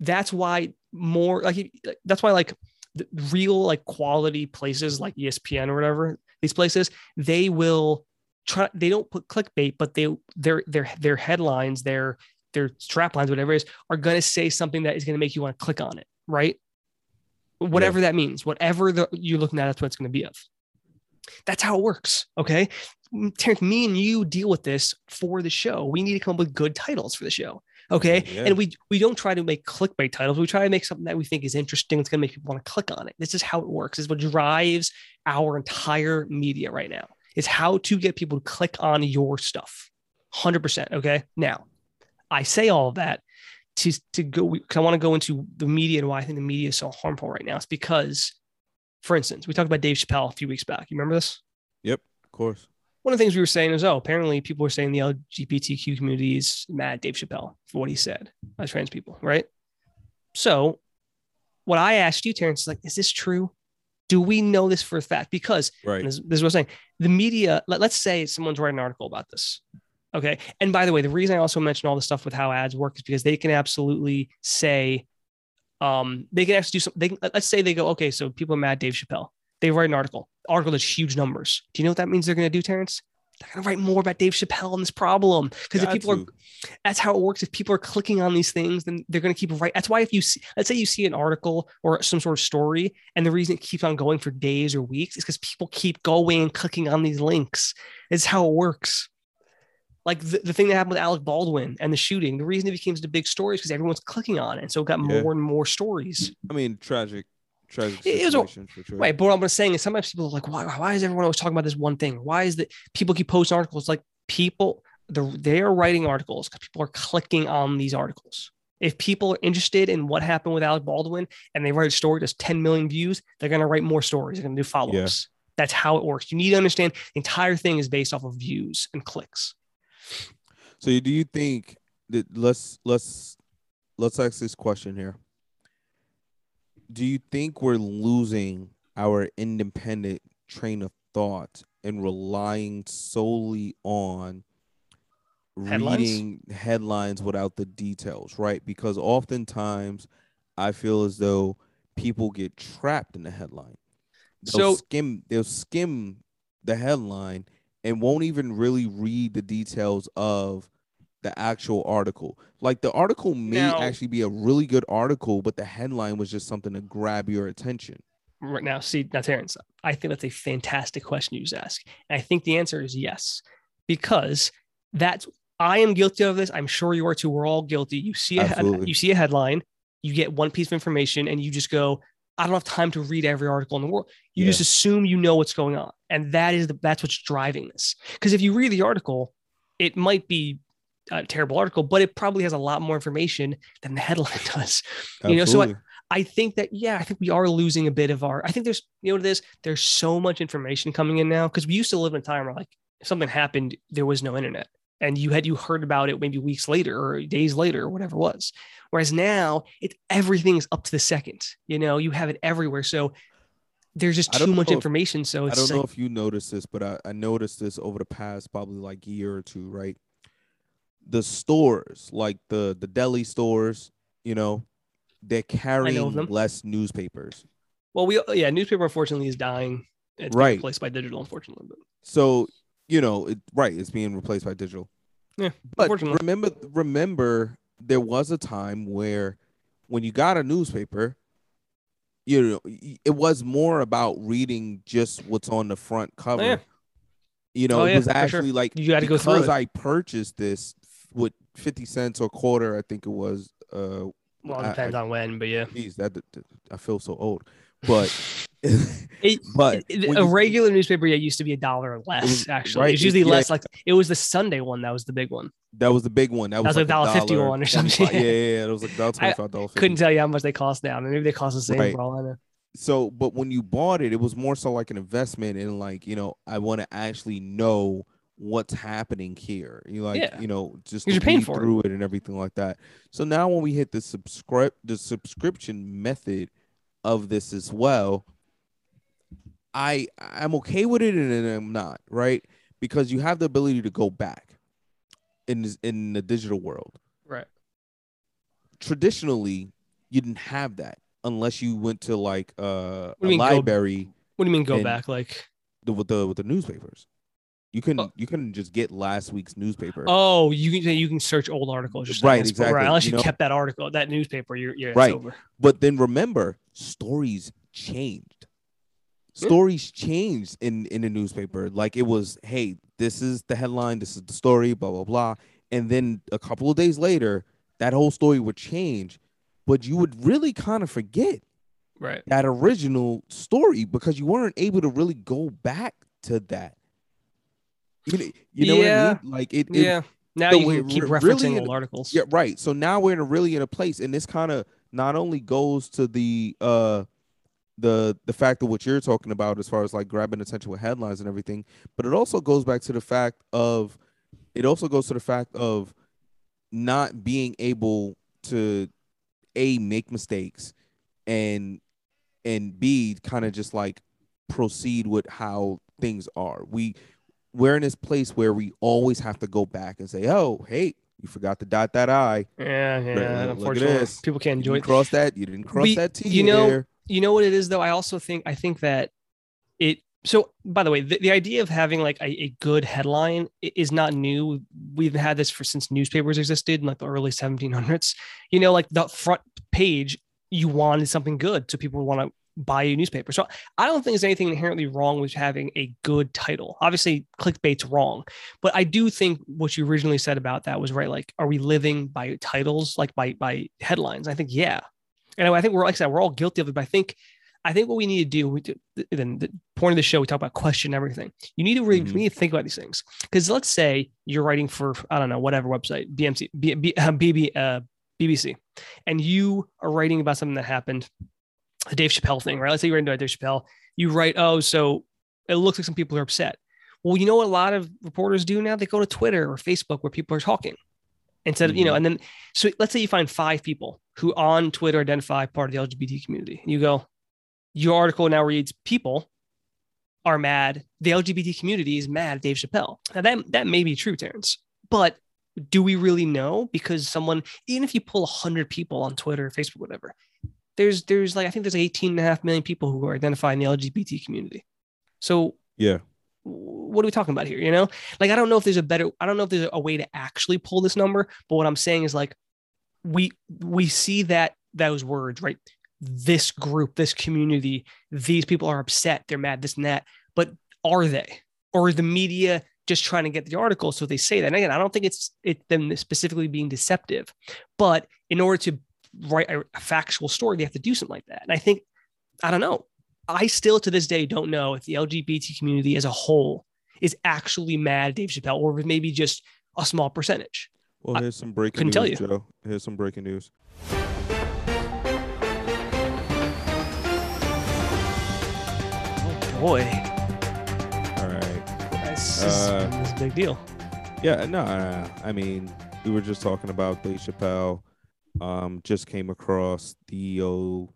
that's why more like that's why like the real like quality places like ESPN or whatever these places they will try they don't put clickbait but they their their their headlines their their strap lines whatever it is are going to say something that is going to make you want to click on it right? Whatever that means whatever the, you're looking at that's what it's going to be of. That's how it works okay Terrence, me and you deal with this for the show. We need to come up with good titles for the show okay? Mm, yeah. and we we don't try to make clickbait titles. We try to make something that we think is interesting it's going to make people want to click on it. This is how it works. This is what drives our entire media right now. Is how to get people to click on your stuff. 100% okay? Now i say all of that to to go because i want to go into the media and why i think the media is so harmful right now. It's because for instance we talked about dave chappelle a few weeks back. You remember this? Yep, Of course. One of the things we were saying is, oh, apparently people were saying the LGBTQ community is mad Dave Chappelle for what he said as trans people, right? So, what I asked you, Terrence, is like, is this true? Do we know this for a fact? Because Right. this, this is what I'm saying. The media, let, let's say someone's writing an article about this. Okay. And by the way, the reason I also mention all the stuff with how ads work is because they can absolutely say, um, they can actually do some, they can, let's say they go, okay, so people are mad at Dave Chappelle. They write an article, article that's huge numbers. Do you know what that means they're going to do, Terrence? They're going to write more about Dave Chappelle and this problem. Because if people are, that's how it works. If people are clicking on these things, then they're going to keep right. That's why if you see, let's say you see an article or some sort of story, and the reason it keeps on going for days or weeks is because people keep going and clicking on these links. It's how it works. Like the, the thing that happened with Alec Baldwin and the shooting, the reason it became such a big story is because everyone's clicking on it. And so it got Yeah. more and more stories. I mean, tragic, tragic It- it was situation sure. Right. But what I'm saying is sometimes people are like, why, why is everyone always talking about this one thing? Why is that people keep posting articles? Like people, they're, they're writing articles because people are clicking on these articles. If people are interested in what happened with Alec Baldwin and they write a story that's 10 million views, they're going to write more stories. They're going to do follow ups. That's how it works. You need to understand the entire thing is based off of views and clicks. So do you think that let's let's let's ask this question here. Do you think we're losing our independent train of thought and relying solely on Headlines? reading headlines without the details, right? Because oftentimes I feel as though people get trapped in the headline. They'll So- skim they'll skim the headline and won't even really read the details of the actual article. Like the article may Now- actually be a really good article, but the headline was just something to grab your attention. right now. See, now, Terrence, I think that's a fantastic question you just asked. And I think the answer is yes, because that's I am guilty of this. I'm sure you are too. We're all guilty. You see a Absolutely. you see a headline, you get one piece of information, and you just go, I don't have time to read every article in the world. You Yeah. just assume you know what's going on, and that is the that's what's driving this. Because if you read the article, it might be a terrible article, but it probably has a lot more information than the headline does. You know, so I- I think that yeah, I think we are losing a bit of our. I think there's you know what it is. There's so much information coming in now because we used to live in a time where like if something happened, there was no internet, and you had you heard about it maybe weeks later or days later or whatever it was. Whereas now it's everything's up to the second. You know, you have it everywhere. So there's just too much if- information. So I don't know if you noticed this, but I, I noticed this over the past probably like year or two, right? The stores, like the the deli stores, you know, they're carrying them. less newspapers. well, we yeah, newspaper unfortunately is dying. It's Right. replaced by digital, unfortunately. But So, you know, it, right, it's being replaced by digital. Yeah, But remember remember there was a time where when you got a newspaper, you know, it was more about reading just what's on the front oh, cover. yeah. You know, Oh, it was for sure. actually like You gotta go through because it. I purchased this 50 cents or quarter, I think it was. Uh, well, it depends I- on when, but yeah. geez, that, that- I feel so old. But It- but it- a regular newspaper yeah used to be a dollar or less. was- Actually, right, it was usually it- less. Like it was the Sunday one that was the big one. that was the big one. That was, was like a $1.50 one or something. Yeah, yeah, yeah. It was like dollar I twenty-five dollar. Couldn't tell you how much they cost now. I mean, maybe they cost the same Right. for all I know. so but when you bought it it was more so like an investment in like you know i want to actually know what's happening here you like Yeah. you know just you're paying for through it. and everything like that so now when we hit the subscribe the subscription method of this as well i i'm okay with it and i'm not right because you have the ability to go back in this, in the digital world Right. traditionally you didn't have that unless you went to like uh, a mean go- library What do you mean go back? Like, the, with the with the newspapers. You couldn't Oh. you couldn't just get last week's newspaper. oh, you can you can search old articles. Just Right, exactly, Right. Unless you you, know? kept that article, that newspaper, you're, you're Right. over. But then remember, stories changed. Yeah. Stories changed in in the newspaper. Like it was, hey, this is the headline, this is the story, blah blah blah. And then a couple of days later, that whole story would change, but you would really kind of forget Right. that original story because you weren't able to really go back to that. You know, you know what I mean? Like it, it yeah. Now so you keep referencing really old articles. Yeah, right. So now we're in a really in a place, and this kind of not only goes to the uh the the fact of what you're talking about as far as like grabbing attention with headlines and everything, but it also goes back to the fact of it also goes to the fact of not being able to a make mistakes and and b kind of just like proceed with how things are. We we're in this place where we always have to go back and say, "Oh, hey, you forgot to dot that I. Yeah, yeah. unfortunately, people can't You enjoy didn't it. cross that. You didn't cross We- that T you know, there." You know what it is, though. I also think I think that it. So, by the way, the, the idea of having like a, a good headline is not new. We've had this for since newspapers existed in like the early 1700s. You know, like the front page, you wanted something good, so people would want to buy a newspaper. So, I don't think there's anything inherently wrong with having a good title. Obviously, clickbait's wrong, but I do think what you originally said about that was right. Like, are we living by titles, like by by headlines? I think yeah, and I think we're like I said, we're all guilty of it. But I think, I think what we need to do, we do then the point of the show, we talk about question everything. You need to really, Mhm. we need to think about these things because let's say you're writing for I don't know whatever website, BMC, B, B, uh, BB, uh, BBC, and you are writing about something that happened, the Dave Chappelle thing, right? Let's say you're about Dave Chappelle. You write, oh, so it looks like some people are upset. Well, you know what a lot of reporters do now? They go to Twitter or Facebook where people are talking instead of, you know, mm-hmm. and then so let's say you find five people who on Twitter identify part of the LGBT community. And you go, your article now reads people are mad. The LGBT community is mad at Dave Chappelle. Now that that may be true, Terrence, but do we really know? Because someone, even if you pull hundred people on Twitter, Facebook, whatever, there's there's like I think there's 18 and a half million people who are identifying the LGBT community. So Yeah. what are we talking about here? You know, like I don't know if there's a better, I don't know if there's a way to actually pull this number, but what I'm saying is like we we see that those words, right? This group, this community, these people are upset, they're mad, this and that. But are they? Or is the media just trying to get the article so they say that? And again, I don't think it's it them specifically being deceptive, but in order to write a, a factual story, they have to do something like that. And I think, I don't know. I still to this day don't know if the LGBT community as a whole is actually mad at Dave Chappelle or maybe just a small percentage. Well, here's some breaking couldn't news, tell Joe. Here's some breaking news. Oh boy, All right. that's, Uh, that's a big deal. Yeah, no, I mean, we were just talking about Dave Chappelle. Um, just came across the old,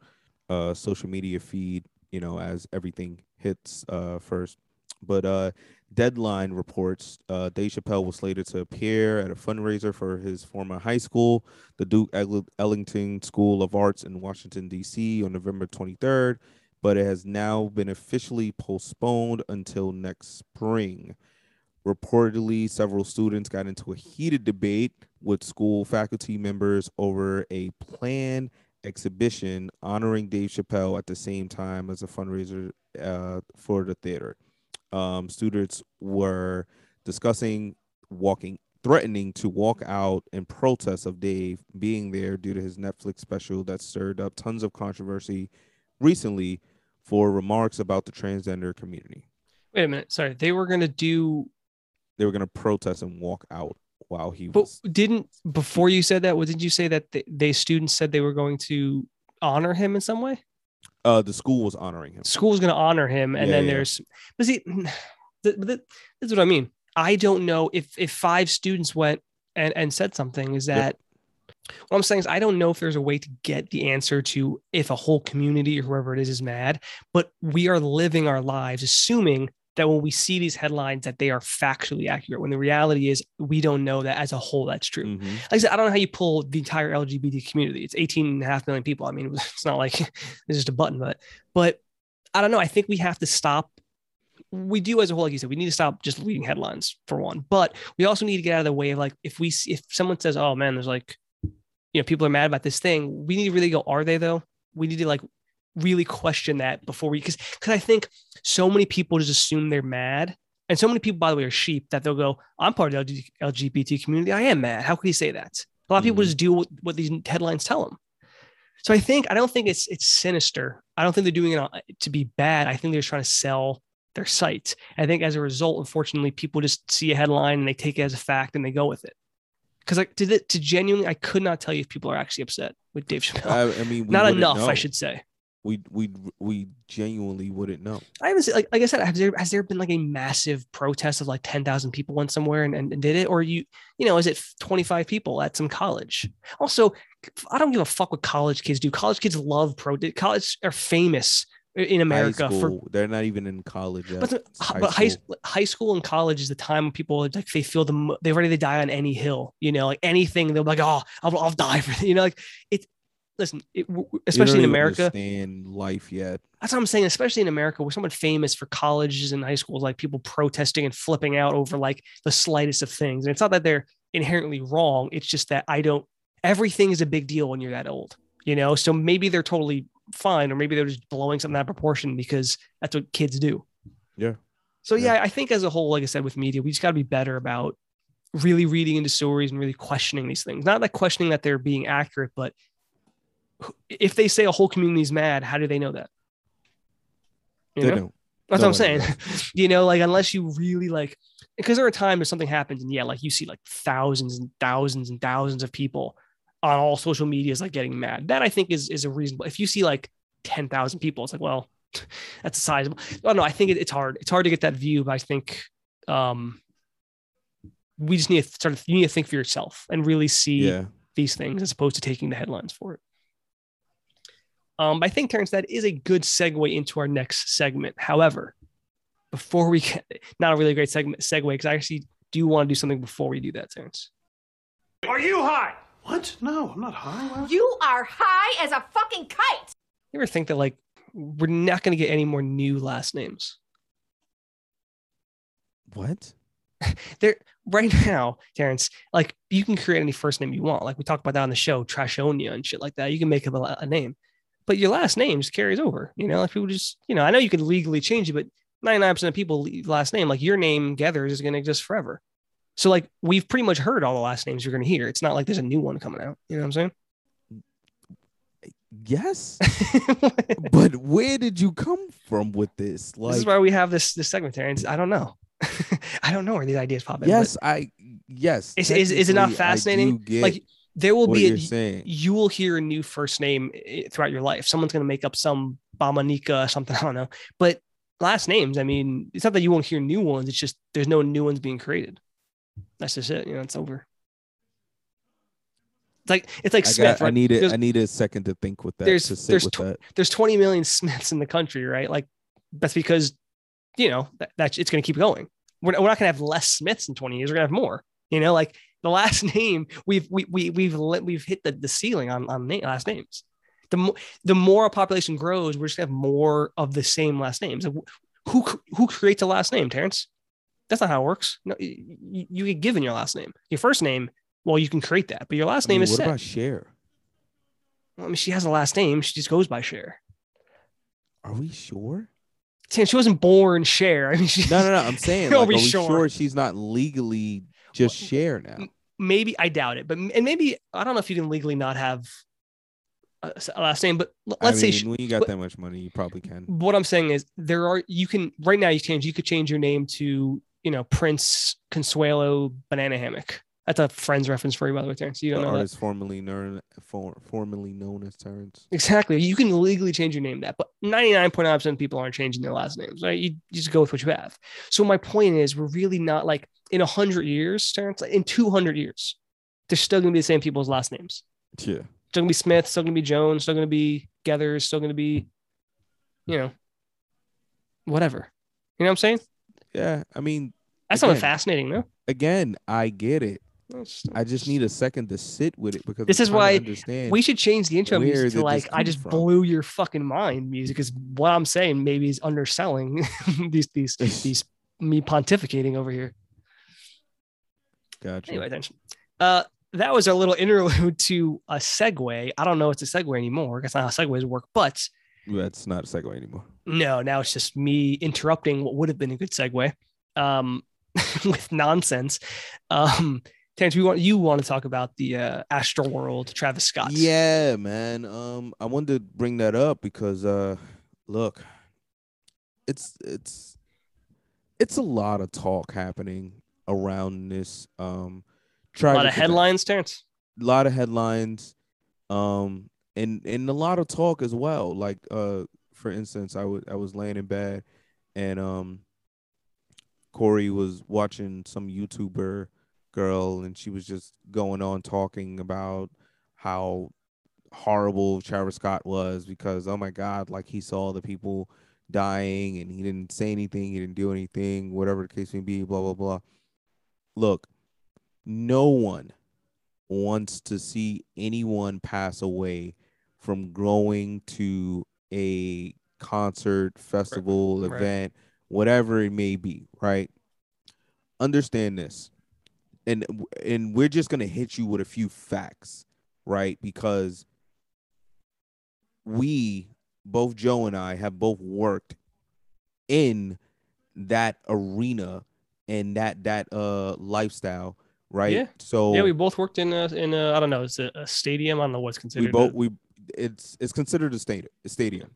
uh, social media feed, you know, as everything hits uh, first. But uh, Deadline reports uh, Dave Chappelle was slated to appear at a fundraiser for his former high school, the Duke Ellington School of Arts in Washington, D.C., on November 23rd, but it has now been officially postponed until next spring. Reportedly, several students got into a heated debate with school faculty members over a planned exhibition honoring Dave Chappelle at the same time as a fundraiser uh, for the theater. Um, students were discussing walking, threatening to walk out in protest of Dave being there due to his Netflix special that stirred up tons of controversy recently for remarks about the transgender community. Wait a minute. Sorry. They were going to do, They were going to protest and walk out while he but was. didn't, before you said that, what did you say that they, they students said they were going to honor him in some way? Uh, the school was honoring him. School's going to honor him. And Yeah, then yeah. there's, but see, th- th- this is what I mean. I don't know if, if five students went and, and said something, is Yep. that what I'm saying is I don't know if there's a way to get the answer to if a whole community or whoever it is is mad, but we are living our lives assuming that when we see these headlines that they are factually accurate when the reality is we don't know that as a whole that's true. Mhm. Like I said, I don't know how you pull the entire LGBT community. It's 18 and a half million people. I mean, it's not like it's just a button, but but I don't know. I think we have to stop. We do as a whole, like you said, we need to stop just reading headlines for one. But we also need to get out of the way of like if we if someone says, "Oh man, there's like, you know, people are mad about this thing," we need to really go, "Are they though?" We need to like really question that before we because because I think so many people just assume they're mad. And so many people, by the way, are sheep that they'll go, I'm part of the LGBT community. I am mad. How could you say that? A lot of people Mhm. just do what, what these headlines tell them. So I think I don't think it's it's sinister. I don't think they're doing it to be bad. I think they're just trying to sell their site. I think as a result, unfortunately, people just see a headline and they take it as a fact and they go with it. Because like to the, to genuinely, I could not tell you if people are actually upset with Dave Chappelle. I, I mean, not enough, know. I should say. We we we genuinely wouldn't know. I haven't seen, like like I said, has there has there been like a massive protest of like ten thousand people went somewhere and, and, did it, or you you know is it twenty five people at some college? Also, I don't give a fuck what college kids do. College kids love pro. College are famous in America high for. they're not even in college yet. But, It's but high, high school and college is the time when people like they feel the they're ready to die on any hill, you know, like anything. They're like, oh, I'll, I'll die for you know, like it's. Listen, it, w- w- You especially in America, understand life yet. that's what I'm saying. Especially in America, where someone famous for colleges and high schools, like people protesting and flipping out over like the slightest of things. And it's not that they're inherently wrong. It's just that I don't. Everything is a big deal when you're that old, you know. So maybe they're totally fine, or maybe they're just blowing something out of proportion because that's what kids do. Yeah. So Yeah. yeah, I think as a whole, like I said, with media, we just got to be better about really reading into stories and really questioning these things. Not like questioning that they're being accurate, but if they say a whole community is mad, how do they know that? You They know? don't. That's what I'm saying. you know, like unless you really like, because there are times if something happens and yeah, like you see like thousands and thousands and thousands of people on all social medias like getting mad. That I think is is a reasonable. If you see like ten thousand people, it's like well, that's a sizable. Oh no, I think it, it's hard. It's hard to get that view, but I think um we just need to start. You need to think for yourself and really see Yeah. these things as opposed to taking the headlines for it. Um, but I think Terrence, that is a good segue into our next segment. However, before we get not a really great segment segue, because I actually do want to do something before we do that, Terrence. Are you high? What? No, I'm not high. Why You are high as a fucking kite. You ever think that like we're not going to get any more new last names? What? There right now, Terrence, like you can create any first name you want. Like we talked about that on the show, Trashonia and shit like that. You can make up a, a name, but your last name just carries over. You know, like people just, you know, I know you can legally change it, but 99% of people last name, like your name Gathers is going to exist forever. So like we've pretty much heard all the last names you're going to hear. It's not like there's a new one coming out. You know what I'm saying? Yes. but where did you come from with this? Like, this is why we have this this segment, Terrence. I don't know. I don't know where these ideas pop in. yes, I yes. Is, is, is it not technically, I do fascinating? get Like there will what be a, saying. you will hear a new first name eh, throughout your life. Someone's going to make up some Bamanika, or something I don't know. But last names, I mean, it's not that you won't hear new ones. It's just there's no new ones being created. That's just it. You know, it's over. It's like it's like I, Smith. got, I need it. There's, I need a second to think with that. there's- to there's with tw- that. there's 20 million Smiths in the country, right? Like that's because you know that, that it's going to keep going. We're, we're not going to have less Smiths in 20 years. We're going to have more. You know, like the last name we've we, we we've let- we've hit the, the ceiling on on na- last names. The more the more our population grows, we're just gonna have more of the same last names. Who who creates a last name, Terrence? That's not how it works. No, you, you get given your last name. Your first name, well, you can create that, but your last I mean, name is what set. about Cher? I mean, she has a last name. She just goes by Cher. Are we sure? Terrence, she wasn't born Cher. I mean, she No, no, no. I'm saying, Are like, we are we sure? sure? she's not legally just Cher now? maybe I doubt it, but and maybe I don't know if you can legally not have a last name, but let's say mean, sh- when you got but- that much money, you probably can. what I'm saying is there are you can right now you change you could change your name to you know Prince Consuelo Banana Hammock. That's a Friends reference for you, by the way, Terrence. You don't know that. artist formerly known for, formerly known as Terrence. Exactly. You can legally change your name that, but 99.9% of people aren't changing their last names, right? You, you just go with what you have. So my point is we're really not like in 100 years, Terrence, like in 200 years, they're still going to be the same people's last names. Yeah. Still going to be Smith, still going to be Jones, still going to be Gethers, still going to be, you know, whatever. You know what I'm saying? Yeah. I mean, That's something fascinating, though. again, I get it. That's- I just need a second to sit with it because This I'm is trying to why understand. we should change the intro music to like I just from? blew your fucking mind music is what I'm saying maybe is underselling these these these me pontificating over here. Gotcha. Anyway, attention. Uh that was our little interlude to a segue. I don't know if it's a segue anymore. That's not how segues work, but That's not a segue anymore. no, now it's just me interrupting what would have been a good segue um with nonsense. Um Terrence, we want you want to talk about the uh Astroworld Travis Scott. Yeah, man. Um, I wanted to bring that up because uh look, it's it's it's a lot of talk happening around this um a lot of headlines, Terrence. a lot of headlines um and and a lot of talk as well like uh for instance i was i was laying in bed and um corey was watching some youtuber girl and she was just going on talking about how horrible Travis Scott was because oh my god like he saw the people dying and he didn't say anything he didn't do anything whatever the case may be blah blah blah look no one wants to see anyone pass away from going to a concert, festival, right. event, whatever it may be, right? Understand this. And and we're just going to hit you with a few facts, right? Because we both Joe and I have both worked in that arena and that that uh lifestyle, right? Yeah. So yeah, we both worked in a in a I don't know, it's a, a stadium. I don't know what's considered. we both a- we it's it's considered a stadium a stadium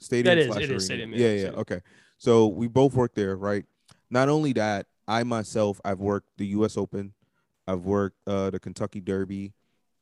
stadium That is- it is arena. stadium, yeah, yeah yeah, stadium. okay so we both worked there right not only that i myself i've worked the us open i've worked uh the kentucky derby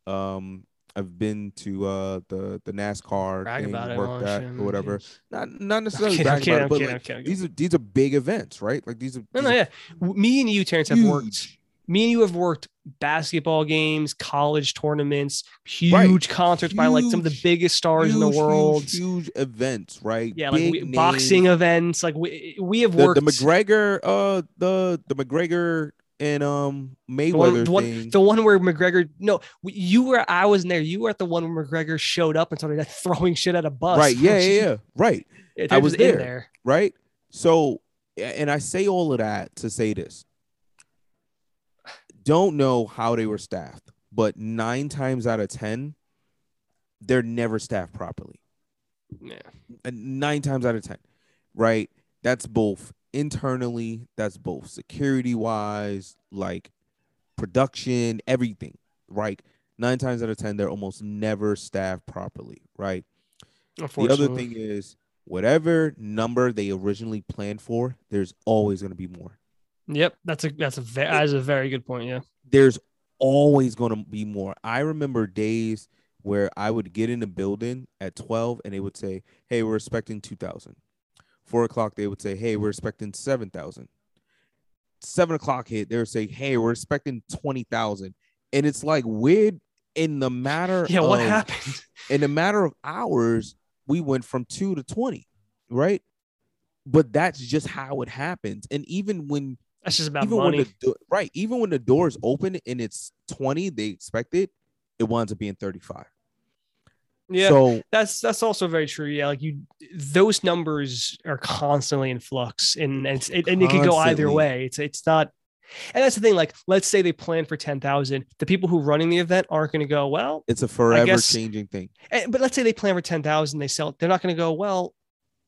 um i've been to uh the the nascar brag thing, worked that or whatever not not necessarily kidding, kidding, about I'm it, but kidding, like, kidding, these are these are big events right like these are No, these no, are yeah. Me and you, Terrence, have worked. Me and you have worked basketball games, college tournaments, huge Right. concerts by like some of the biggest stars in the world. huge, huge events right Yeah, like we, boxing events. Like we we have the, worked. the McGregor, uh, the the McGregor and um the Mayweather one, the, one, thing. the one where McGregor, no, you were, I wasn't there. You were at the one where McGregor showed up and started throwing shit at a bus. right? Yeah, yeah, yeah. Right. I was in there. there. right. So, and I say all of that to say this. Don't know how they were staffed, but nine times out of ten, they're never staffed properly. Yeah. And nine times out of ten, right? That's both internally, that's both security wise, like production, everything, right? Nine times out of ten, they're almost never staffed properly, right? The other thing is, whatever number they originally planned for, there's always going to be more. Yep. That's a, that's a, ve- that's a very good point. Yeah. There's always going to be more. I remember days where I would get in a building at 12 and they would say, Hey, we're expecting 2,000. Four o'clock, they would say, Hey, we're expecting 7,000. Seven o'clock hit, they would say, Hey, we're expecting 20,000. And it's like weird in the matter Yeah. What happened? in a matter of hours, we went from two to 20, right? But that's just how it happens. And even when That's just about even money. when the right, even when the doors open and it's 20, they expect it, it winds up being 35. Yeah. So that's that's also very true. Yeah, like you, those numbers are constantly in flux, and and it's, it, and it could go either way. It's it's not, and that's the thing. Like, let's say they plan for ten thousand, the people who running the event aren't going to go well. it's a forever guess- changing thing. eh, But let's say they plan for ten thousand, they sell. They're not going to go well.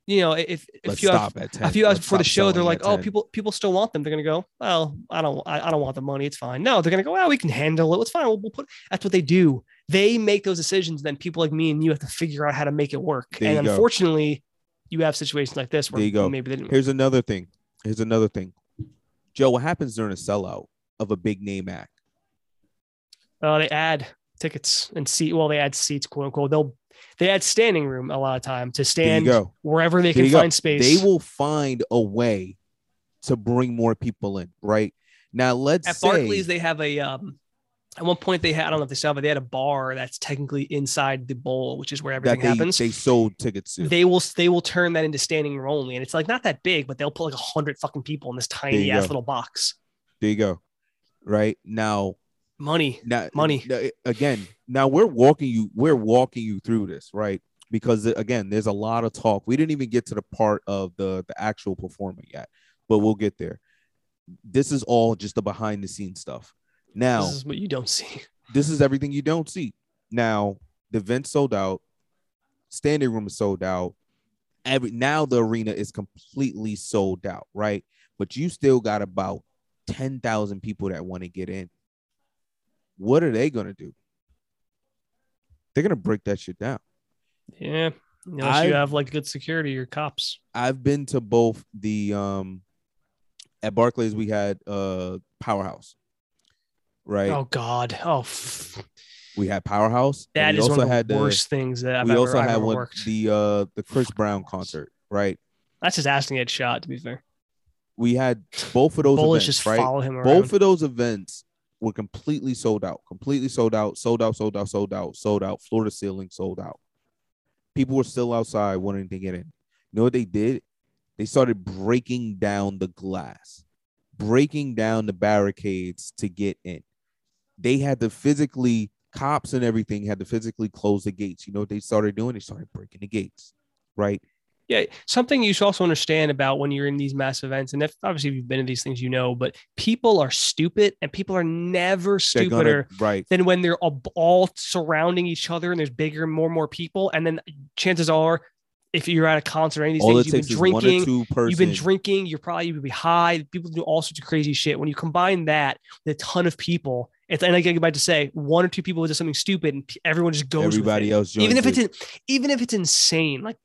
You know, if if Let's you have stop at 10. a few hours before the show, they're like, "Oh, 10. people people still want them." They're gonna go, "Well, I don't, I, I don't want the money. It's fine." No, they're gonna go, "Well, we can handle it. It's fine. We'll, we'll put." That's what they do. They make those decisions. Then people like me and you have to figure out how to make it work. There and you go. unfortunately, you have situations like this where There you go. maybe they didn't. Here's another thing. Here's another thing. Joe, what happens during a sellout of a big name act? Uh, they add tickets and seat. Well, they add seats, quote unquote. They'll they add standing room a lot of time to stand go. wherever they There can you go. find space. They will find a way to bring more people in, right? Now let's At say Barclays, they have a um. At one point, they had I don't know if they still have. They had a bar that's technically inside the bowl, which is where everything they, happens. they sold tickets to. they will they will turn that into standing room only, and it's like not that big, but they'll put like a hundred fucking people in this tiny ass go. little box. there you go. Right now, Money. now Money. now, again. Now we're walking you. We're walking you through this, right? Because uh, again, there's a lot of talk. We didn't even get to the part of the the actual performer yet, but we'll get there. This is all just the behind the scenes stuff. Now, This is what you don't see. this is everything you don't see. Now, the event sold out, standing room is sold out. Every now the arena is completely sold out, right? But you still got about 10,000 people that want to get in. What are they going to do? They're going to break that shit down. Yeah. Unless you have like good security or cops. I've been to both the um at Barclays we had uh Powerhouse. Right? Oh God. Oh, f- We had Powerhouse. that we one also of the had the- worst things that I've we ever, also had one worked. the uh the Chris Brown concert, right? That's just asking get shot. To be fair, We had both of those bullets events, just right? follow him around. Both of those events were completely sold out, completely sold out, sold out, sold out, sold out, sold out, floor to ceiling, sold out. People were still outside wanting to get in. You know what they did? They started breaking down the glass, breaking down the barricades to get in. They had to physically, cops and everything had to physically close the gates. You know what they started doing? They started breaking the gates, right? Yeah, something you should also understand about when you're in these mass events, and if obviously if you've been to these things, you know, but people are stupid, and people are never stupider gonna, right. than when they're all, all surrounding each other and there's bigger and more and more people, and then chances are, if you're at a concert or any of these All things, you've been is one or drinking, you've been drinking, you're probably you'd be high. People do all sorts of crazy shit. When you combine that with a ton of people, it's and I get about to say one or two people do something stupid, and everyone just goes. with Everybody else, even if it's in, even if it's insane, like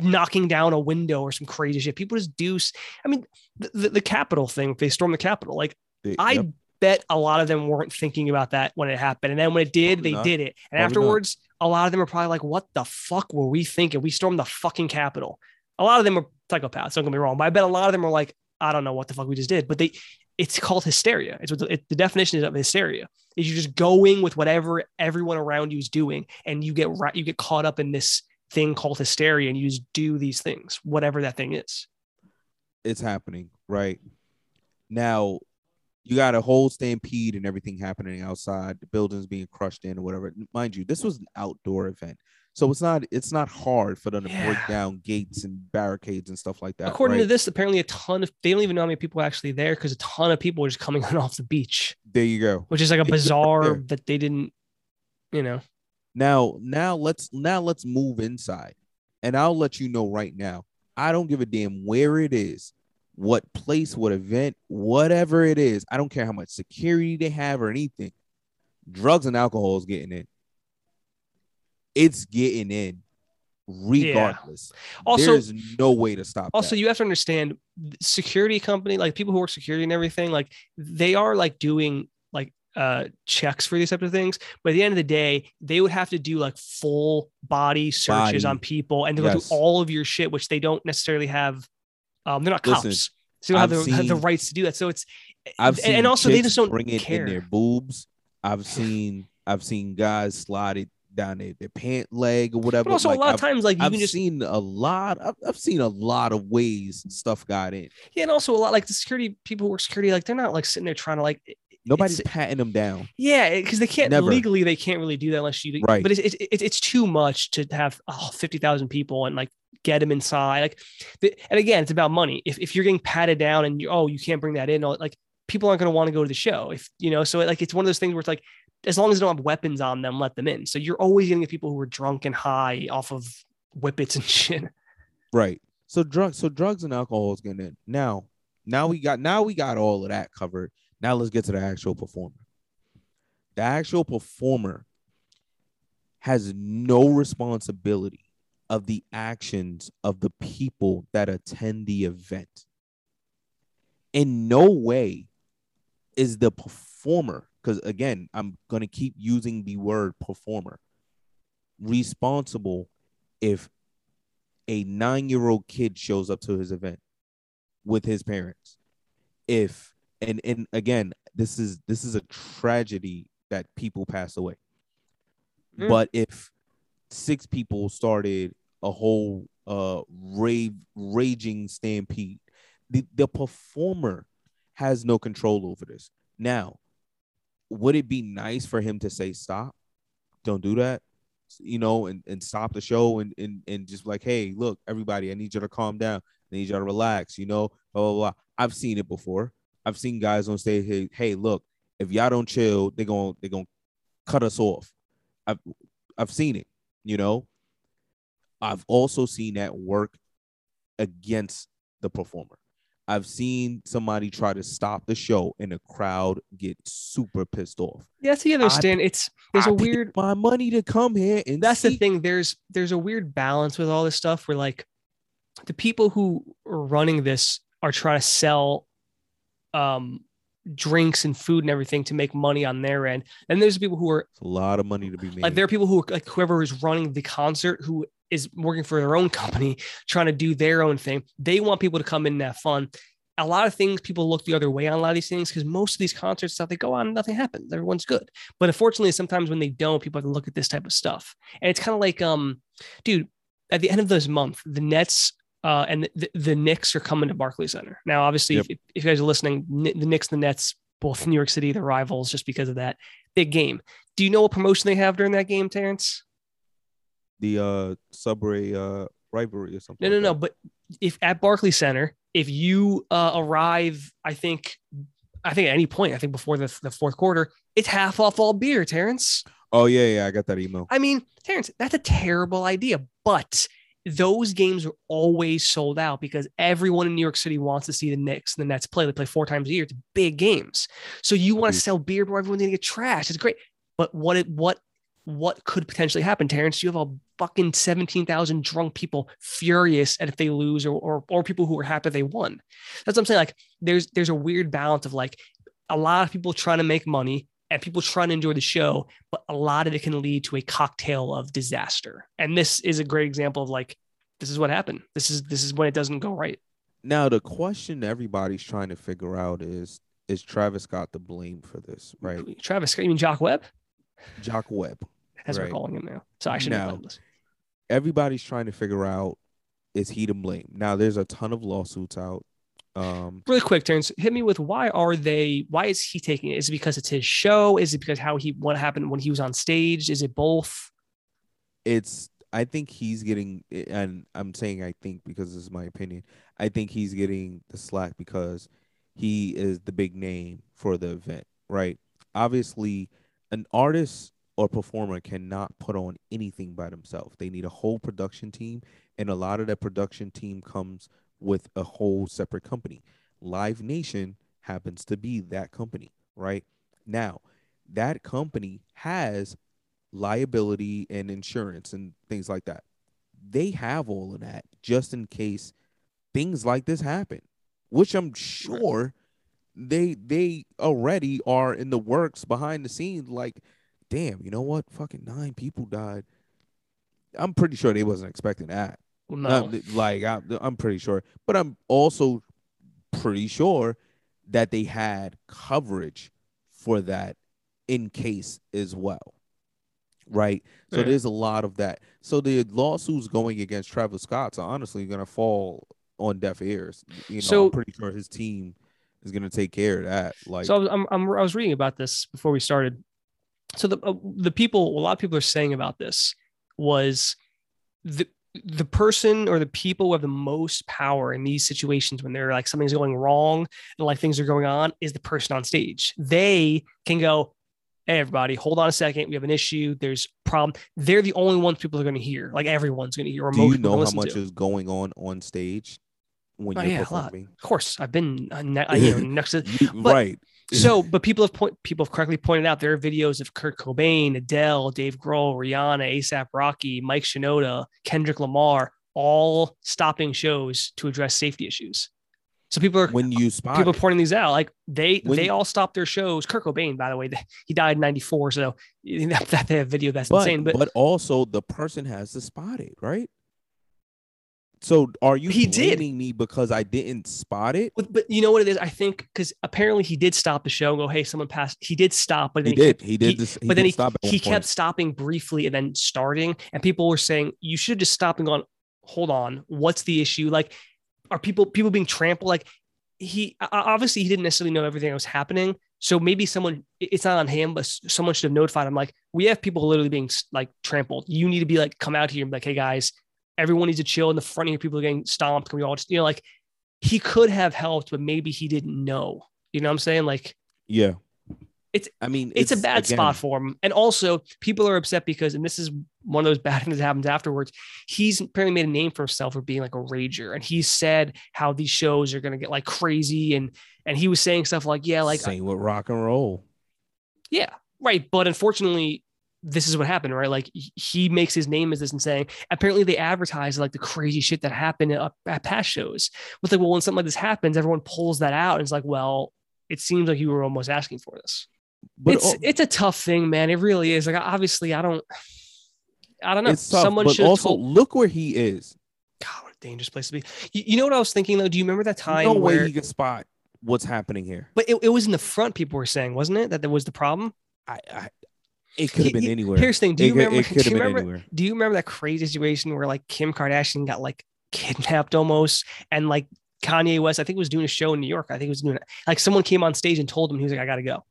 knocking down a window or some crazy shit. People just do. I mean, the, the, the Capitol thing. If they storm the Capitol, like They- I yep. bet a lot of them weren't thinking about that when it happened, and then when it did, Probably they not. did it. And Probably not. afterwards, a lot of them are probably like, "What the fuck were we thinking? We stormed the fucking Capitol." A lot of them are psychopaths. Don't get me wrong, but I bet a lot of them are like, "I don't know what the fuck we just did," but they. It's called hysteria. It's what the, it, the definition is of hysteria. Is you're just going with whatever everyone around you is doing, and you get right, you get caught up in this thing called hysteria, and you just do these things, whatever that thing is. it's happening right now you got a whole stampede and everything happening outside the buildings being crushed in or whatever mind you this was an outdoor event so it's not it's not hard for them to break down gates and barricades and stuff like that According to this, apparently a ton of they don't even know how many people are actually there because a ton of people are just coming on off the beach, there you go. Which is like a bizarre that they didn't, you know. now now let's now let's move inside. And i'll let you know right now i don't give a damn where it is what place what event whatever it is. I don't care how much security they have or anything. Drugs and alcohol is getting in it's getting in regardless Also, there's no way to stop also that. you have to understand security company, like people who work security and everything, like they are like doing like uh checks for these types of things. But at the end of the day, they would have to do like full body searches Body. on people and go Yes. through all of your shit, which they don't necessarily have. Um, they're not cops. Listen, so they don't have the, have the rights to do that. So it's I've and- and also they just don't bring it care. in their boobs. I've seen I've seen guys slide it down their, their pant leg or whatever. But also Like, a lot I've, of times, like you I've can just seen a lot. I've, I've seen a lot of ways stuff got in. yeah, and also a lot like the security people who work security, like they're not like sitting there trying to like Nobody's patting them down. yeah, because they can't Never. legally they can't really do that unless you Right. But it's it's it's, it's too much to have oh, fifty thousand people and like get them inside. Like, the, and again, it's about money. If if you're getting patted down and you oh you can't bring that in, or, like people aren't going to want to go to the show. If you know, so like it's one of those things where it's like as long as they don't have weapons on them, let them in. So you're always going to get people who are drunk and high off of whippets and shit. Right. So drugs. So drugs and alcohol is getting in. Now, now we got now we got all of that covered. Now let's get to the actual performer. The actual performer has no responsibility of the actions of the people that attend the event. In no way is the performer, because again, I'm going to keep using the word performer, responsible if a nine year old kid shows up to his event with his parents. If, and, and again, this is this is a tragedy that people pass away. Mm. But if six people started a whole uh rave raging stampede, the, the performer has no control over this. Now, would it be nice for him to say stop? Don't do that. You know, and, and stop the show and, and and just like, hey, look, everybody, I need you to calm down. I need you to relax, you know, blah blah blah. I've seen it before. I've seen guys on stage, hey, hey, look, if y'all don't chill, they're gonna they're gonna cut us off. I've I've seen it, you know. I've also seen that work against the performer. I've seen somebody try to stop the show and the crowd get super pissed off. Yeah, that's the other stand. It's there's I a weird my money to come here and that's the thing there's there's a weird balance with all this stuff where like the people who are running this are trying to sell um drinks and food and everything to make money on their end and there's people who are It's a lot of money to be made. like there are people who are like whoever is running the concert who is working for their own company trying to do their own thing they want people to come in and have fun a lot of things people look the other way on a lot of these things because most of these concerts stuff they go on nothing happens everyone's good but unfortunately sometimes when they don't people have to look at this type of stuff and it's kind of like um dude at the end of this month the nets uh, and the, the Knicks are coming to Barclays Center. Now, obviously, Yep. if, if you guys are listening, the Knicks and the Nets, both New York City, they're rivals just because of that big game. Do you know what promotion they have during that game, Terrence? The uh subway uh rivalry or something. No, no, like no. that. But if at Barclays Center, if you uh, arrive, I think, I think at any point, I think before the, the fourth quarter, it's half off all beer, Terrence. Oh yeah, yeah, I got that email. I mean, Terrence, that's a terrible idea, but those games are always sold out because everyone in New York City wants to see the Knicks and the Nets play. They play four times a year. It's big games. So you want to sell beer where everyone's gonna get trashed. It's great. But what it what what could potentially happen, Terrence? You have a fucking 17,000 drunk people furious at if they lose or, or or people who are happy they won. That's what I'm saying. Like there's there's a weird balance of like a lot of people trying to make money and people trying to enjoy the show, but a lot of it can lead to a cocktail of disaster. And this is a great example of like, this is what happened. This is this is when it doesn't go right. Now the question everybody's trying to figure out is is Travis Scott to blame for this, right? Travis, Scott, you mean Jock Webb? Jock Webb. As we're calling him now. So I shouldn't No. have this. Everybody's trying to figure out is he to blame. Now there's a ton of lawsuits out. Um Really quick, Terrence, hit me with why are they why is he taking it? Is it because it's his show? Is it because how he what happened when he was on stage? Is it both? it's I think he's getting and I'm saying I think because this is my opinion. I think he's getting the slack because he is the big name for the event, right? Obviously, an artist or performer cannot put on anything by themselves. They need a whole production team, and a lot of that production team comes with a whole separate company. Live Nation happens to be that company, right? Now, that company has liability and insurance and things like that. They have all of that just in case things like this happen, which I'm sure they they already are in the works behind the scenes. Like, damn, you know what? Fucking nine people died. I'm pretty sure they wasn't expecting that. Well, no. Like I'm, I'm pretty sure, but I'm also pretty sure that they had coverage for that in case as well. Right. So Yeah. there's a lot of that. So the lawsuits going against Travis Scott's are honestly gonna fall on deaf ears. You know, So- I'm pretty sure his team is gonna take care of that. Like so I'm, I'm, I was reading about this before we started. So the uh, the people, a lot of people are saying about this was the the person or the people who have the most power in these situations when they're like something's going wrong and like things are going on is the person on stage. They can go, "Hey, everybody, hold on a second. We have an issue. There's problem." They're the only ones people are going to hear. Like everyone's going to hear. Do you know how much to. is going on on stage when Oh, you're yeah, a lot. performing? Of course, I've been uh, ne- uh, you know next to But- right. So, but people have point people have correctly pointed out there are videos of Kurt Cobain, Adele, Dave Grohl, Rihanna, ASAP Rocky, Mike Shinoda, Kendrick Lamar, all stopping shows to address safety issues. So people are when you spot people it. pointing these out. Like they When they all stopped their shows. Kurt Cobain, by the way, he died in '94, so that, that they have video that's but, insane. But, but also the person has to spot it, right? So are you He did. blaming me because I didn't spot it? but, but you know what it is? I think because apparently he did stop the show and go, "Hey, someone passed." He did stop, but He then did. He did this. He but then did he, stop he point. kept stopping briefly and then starting and people were saying you should just stop and gone hold on what's the issue like are people people being trampled like he obviously he didn't necessarily know everything that was happening so maybe someone, it's not on him but someone should have notified him like we have people literally being like trampled you need to be like come out here and be like hey guys everyone needs to chill in the front of here people are getting stomped can we all just you know like he could have helped but maybe he didn't know you know what i'm saying like Yeah. It's- I mean, it's, a bad again, spot for him. And also, people are upset because, and this is one of those bad things that happens afterwards. He's apparently made a name for himself for being like a rager, and he said how these shows are gonna get like crazy, and and he was saying stuff like, yeah, like same with rock and roll. yeah, right. But unfortunately, this is what happened, right? Like he- makes his name as this and saying apparently they advertise like the crazy shit that happened at, at past shows. With like, well, when something like this happens, everyone pulls that out and it's like, well, it seems like you were almost asking for this. But it's it's a tough thing, man. It really is. Like obviously, I don't, I don't know. it's tough. Someone should also told. look where he is. God, what a dangerous place to be. You, you know what I was thinking though? Do you remember that time no where? way he can spot what's happening here. but it, it was in the front. People were saying, wasn't it, that that was the problem? I, I it could have been anywhere. Here's the thing. Do you it, remember? it do you remember? Do you remember that crazy situation where like Kim Kardashian got like kidnapped almost, and like Kanye West, I think was doing a show in New York. I think he was doing it. Like someone came on stage and told him he was like, I gotta go.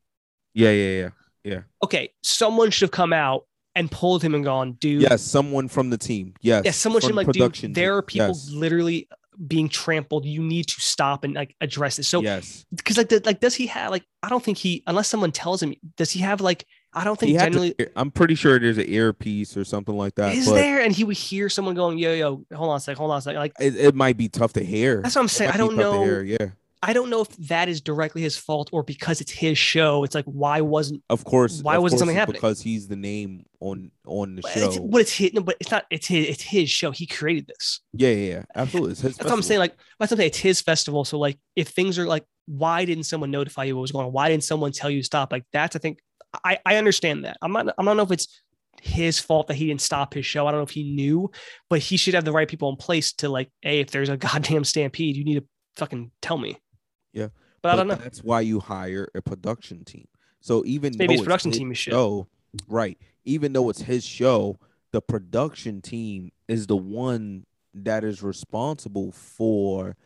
Yeah, yeah, yeah. Yeah. Okay, someone should have come out and pulled him and gone, dude. Yes, someone from the team. Yes. Yeah, someone should like, dude, there are people Yes. literally being trampled. You need to stop and like address this. So, yes. because like, the, like, does he have like? I don't think he, unless someone tells him, does he have like? I don't think had to- I'm pretty sure there's an earpiece or something like that. is there, and he would hear someone going, "Yo, yo, hold on a sec, hold on a sec." Like, It, it might be tough to hear. that's what I'm saying. I don't know. hear, Yeah, I don't know if that is directly his fault or because it's his show. It's like, why wasn't? of course. Why of wasn't course something happening? Because he's the name on on the show. it's, but it's his. No, but it's not. It's his. It's his show. He created this. yeah, yeah, yeah. Absolutely. That's what I'm saying. Like, that's what I'm saying. It's his festival. So, like, if things are like, why didn't someone notify you what was going on? Why didn't someone tell you to stop? Like, that's I think I I understand that. I'm not. I don't know if it's his fault that he didn't stop his show. I don't know if he knew, but he should have the right people in place to like, hey, if there's a goddamn stampede, you need to fucking tell me. Yeah. But, I don't know. That's why you hire a production team. So even Maybe his production team is shit. show, right? Even though it's his show, the production team is the one that is responsible for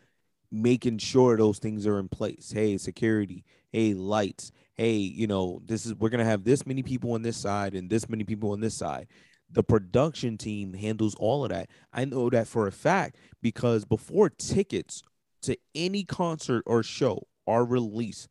making sure those things are in place. Hey, security. Hey, lights. Hey, you know, this is we're gonna have this many people on this side and this many people on this side. The production team handles all of that. I know that for a fact because before tickets to any concert or show are released,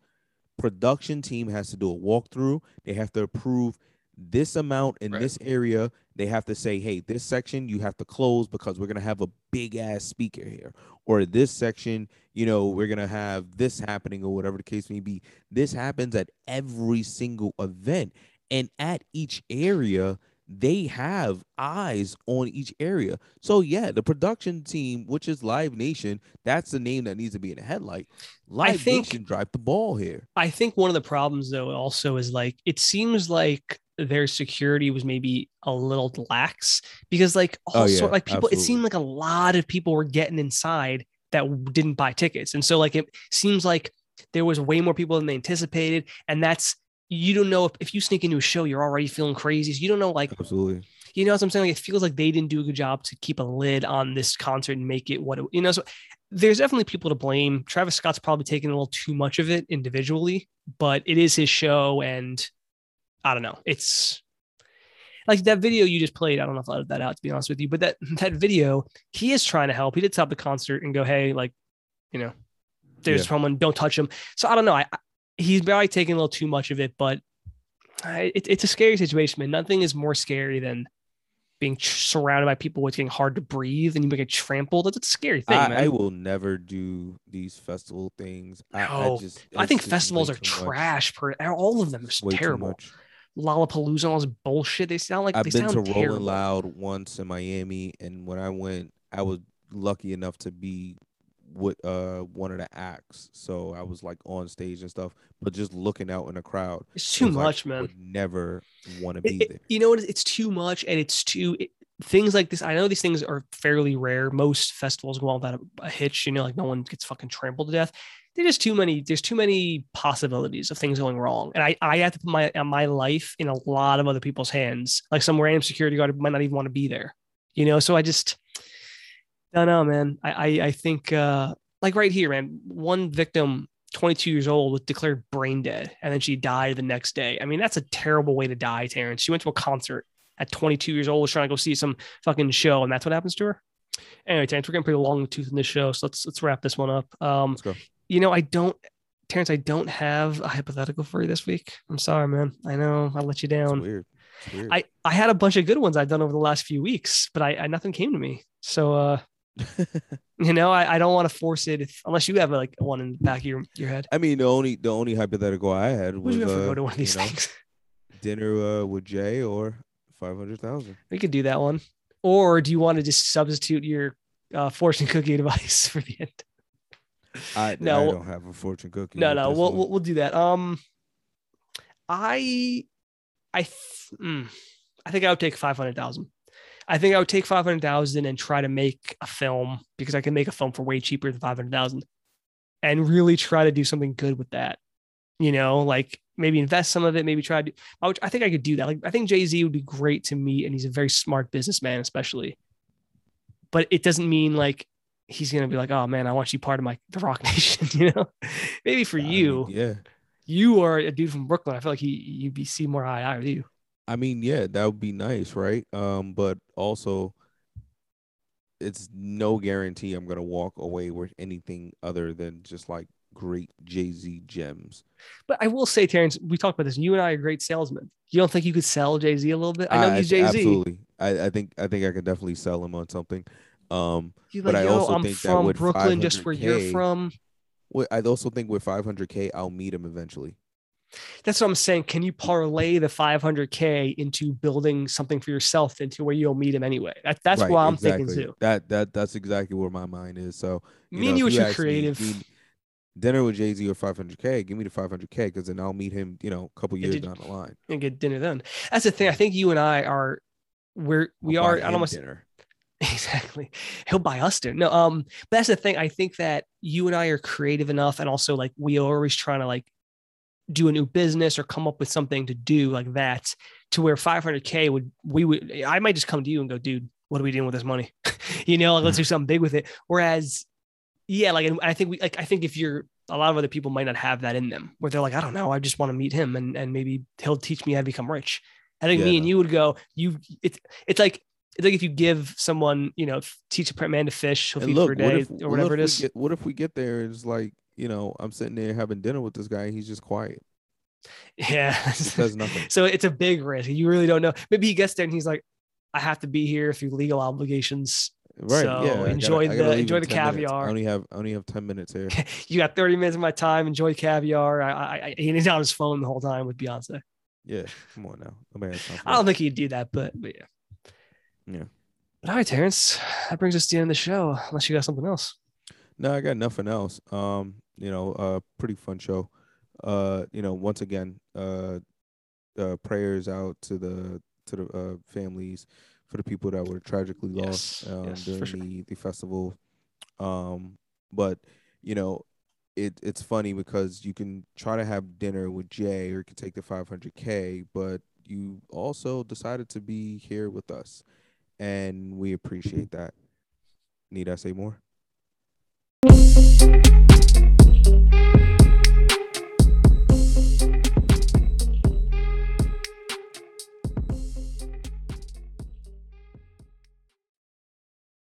production team has to do a walkthrough. They have to approve this amount in Right. this area. They have to say, hey, this section you have to close because we're gonna have a big ass speaker here. Or this section, you know, we're gonna have this happening or whatever the case may be. This happens at every single event. And at each area, they have eyes on each area. So yeah, the production team, which is Live Nation, that's the name that needs to be in the headlight. Live think- Nation drive the ball here. I think one of the problems though also is like it seems like their security was maybe a little lax because like Oh, also yeah, like people it seemed like a lot of people were getting inside that didn't buy tickets and so like it seems like there was way more people than they anticipated and that's you don't know if, if you sneak into a show you're already feeling crazy so you don't know like Absolutely. you know what I'm saying? Like it feels like they didn't do a good job to keep a lid on this concert and make it what it, you know. So there's definitely people to blame. Travis Scott's probably taking a little too much of it individually, but it is his show, and I don't know. It's like that video you just played. I don't know if I let that out to be honest with you, but that that video, he is trying to help. He did stop the concert and go, hey, like, you know, there's Yeah. someone, don't touch him. So I don't know. I, I he's probably taking a little too much of it, but I, it, it's a scary situation, man. Nothing is more scary than being surrounded by people it's getting hard to breathe and you get trampled. That's a scary thing, I, man. I will never do these festival things. I, I just I think festivals are trash. Per all of them are terrible. Lollapalooza, all this bullshit. They sound like I've they been to sound Rolling. Loud once in Miami, and when I went, I was lucky enough to be with uh one of the acts, so I was like on stage and stuff. But just looking out in the crowd, It's it too like, much, I man. Would never want to be it- there. you know what? It's too much, and it's too it, things like this. I know these things are fairly rare. Most festivals go on without a, a hitch. You know, like no one gets fucking trampled to death. There's just too many. There's too many possibilities of things going wrong, and I I have to put my uh, my life in a lot of other people's hands. Like some random security guard might not even want to be there. You know, so I just I don't know, man. I I, I think uh like right here, man. One victim 22 years old was declared brain dead and then she died the next day. I mean, that's a terrible way to die, Terrence. She went to a concert at 22 years old, was trying to go see some fucking show, and that's what happens to her. Anyway, Terrence, we're getting pretty long the tooth in this show, so let's let's wrap this one up. Um. You know, I don't, Terrence, I don't have a hypothetical for you this week. I'm sorry, man. I know I let you It's down. weird. It's weird. I I had a bunch of good ones I've done over the last few weeks, but I, I nothing came to me. So uh, you know, I, I don't want to force it if, unless you have like one in the back of your, your head. I mean, the only the only hypothetical I had was uh, go to one of these you know, dinner uh, with Jay or five hundred thousand. We could do that one. Or do you want to just substitute your uh, fortune cookie advice for the end? I No, I don't have a fortune cookie. No, no, we'll, we'll we'll do that. Um, I, I, th- mm, I think I would take five hundred thousand. I think I would take five hundred thousand and try to make a film because I can make a film for way cheaper than five hundred thousand, and really try to do something good with that. You know, like maybe invest some of it, maybe try to. I, would, I think I could do that. Like I think Jay Z would be great to meet, and he's a very smart businessman, especially. But it doesn't mean like he's gonna be like, oh man, I want you part of my the Roc Nation. You know, maybe for I mean, you, yeah. you are a dude from Brooklyn. I feel like he you'd be see more eye eye with you. I mean, yeah, that would be nice, right? Um, but also, it's no guarantee I'm gonna walk away with anything other than just like great Jay Z gems. But I will say, Terrence, we talked about this. You and I are great salesmen. You don't think you could sell Jay Z a little bit? I know he's Jay Z. Absolutely, I, I think I think I could definitely sell him on something. Um, You're But I also I'm think that from with Brooklyn, just where you're from. I also think with 500k, I'll meet him eventually. That's what I'm saying. Can you parlay the 500k into building something for yourself into where you'll meet him anyway? That, that's Right, what I'm exactly. thinking too. That that that's exactly where my mind is. So Me know, and you are too me, creative. me dinner with Jay Z or 500k, give me the 500k because then I'll meet him. You know, a couple years did- down the line. and get dinner then. That's the thing. I think you and I are we're we I'll are. I don't want dinner. Exactly. He'll buy us dinner. No, um, but that's the thing. I think that you and I are creative enough, and also like we are always trying to like do a new business or come up with something to do like that to where 500k would we would I might just come to you and go, dude, what are we doing with this money? you know, like let's do something big with it. Whereas, yeah, like and I think we like I think if you're a lot of other people might not have that in them where they're like, I don't know, I just want to meet him and and maybe he'll teach me how to become rich. I think me and you would go, you it's it's like it's like if you give someone, you know, teach a man to fish, he'll feed look, for a what day if, or what whatever if it we. Get, what if we get there and it's like, you know, I'm sitting there having dinner with this guy and he's just quiet. yeah. Says nothing. so it's a big risk. You really don't know. Maybe he gets there and he's like, I have to be here through legal obligations. Right. So yeah. Enjoy gotta the- enjoy the 10 minutes. caviar. I only have I only have 10 minutes here. You got 30 minutes of my time. Enjoy caviar. I, I, I, he's on his phone the whole time with Beyonce. Yeah. Come on now. Nobody has time for I don't think he'd do that, but, but yeah. Yeah. But all right, Terrence, that brings us to the end of the show. Unless you got something else. No, I got nothing else. Um, you know, uh pretty fun show. Uh, you know, once again, uh uh prayers out to the to the uh families for the people that were tragically lost Yes, um yes, during sure. the the festival. Um, but you know, it it's funny because you can try to have dinner with Jay or you can take the 500k, but you also decided to be here with us, and we appreciate that. Need I say more?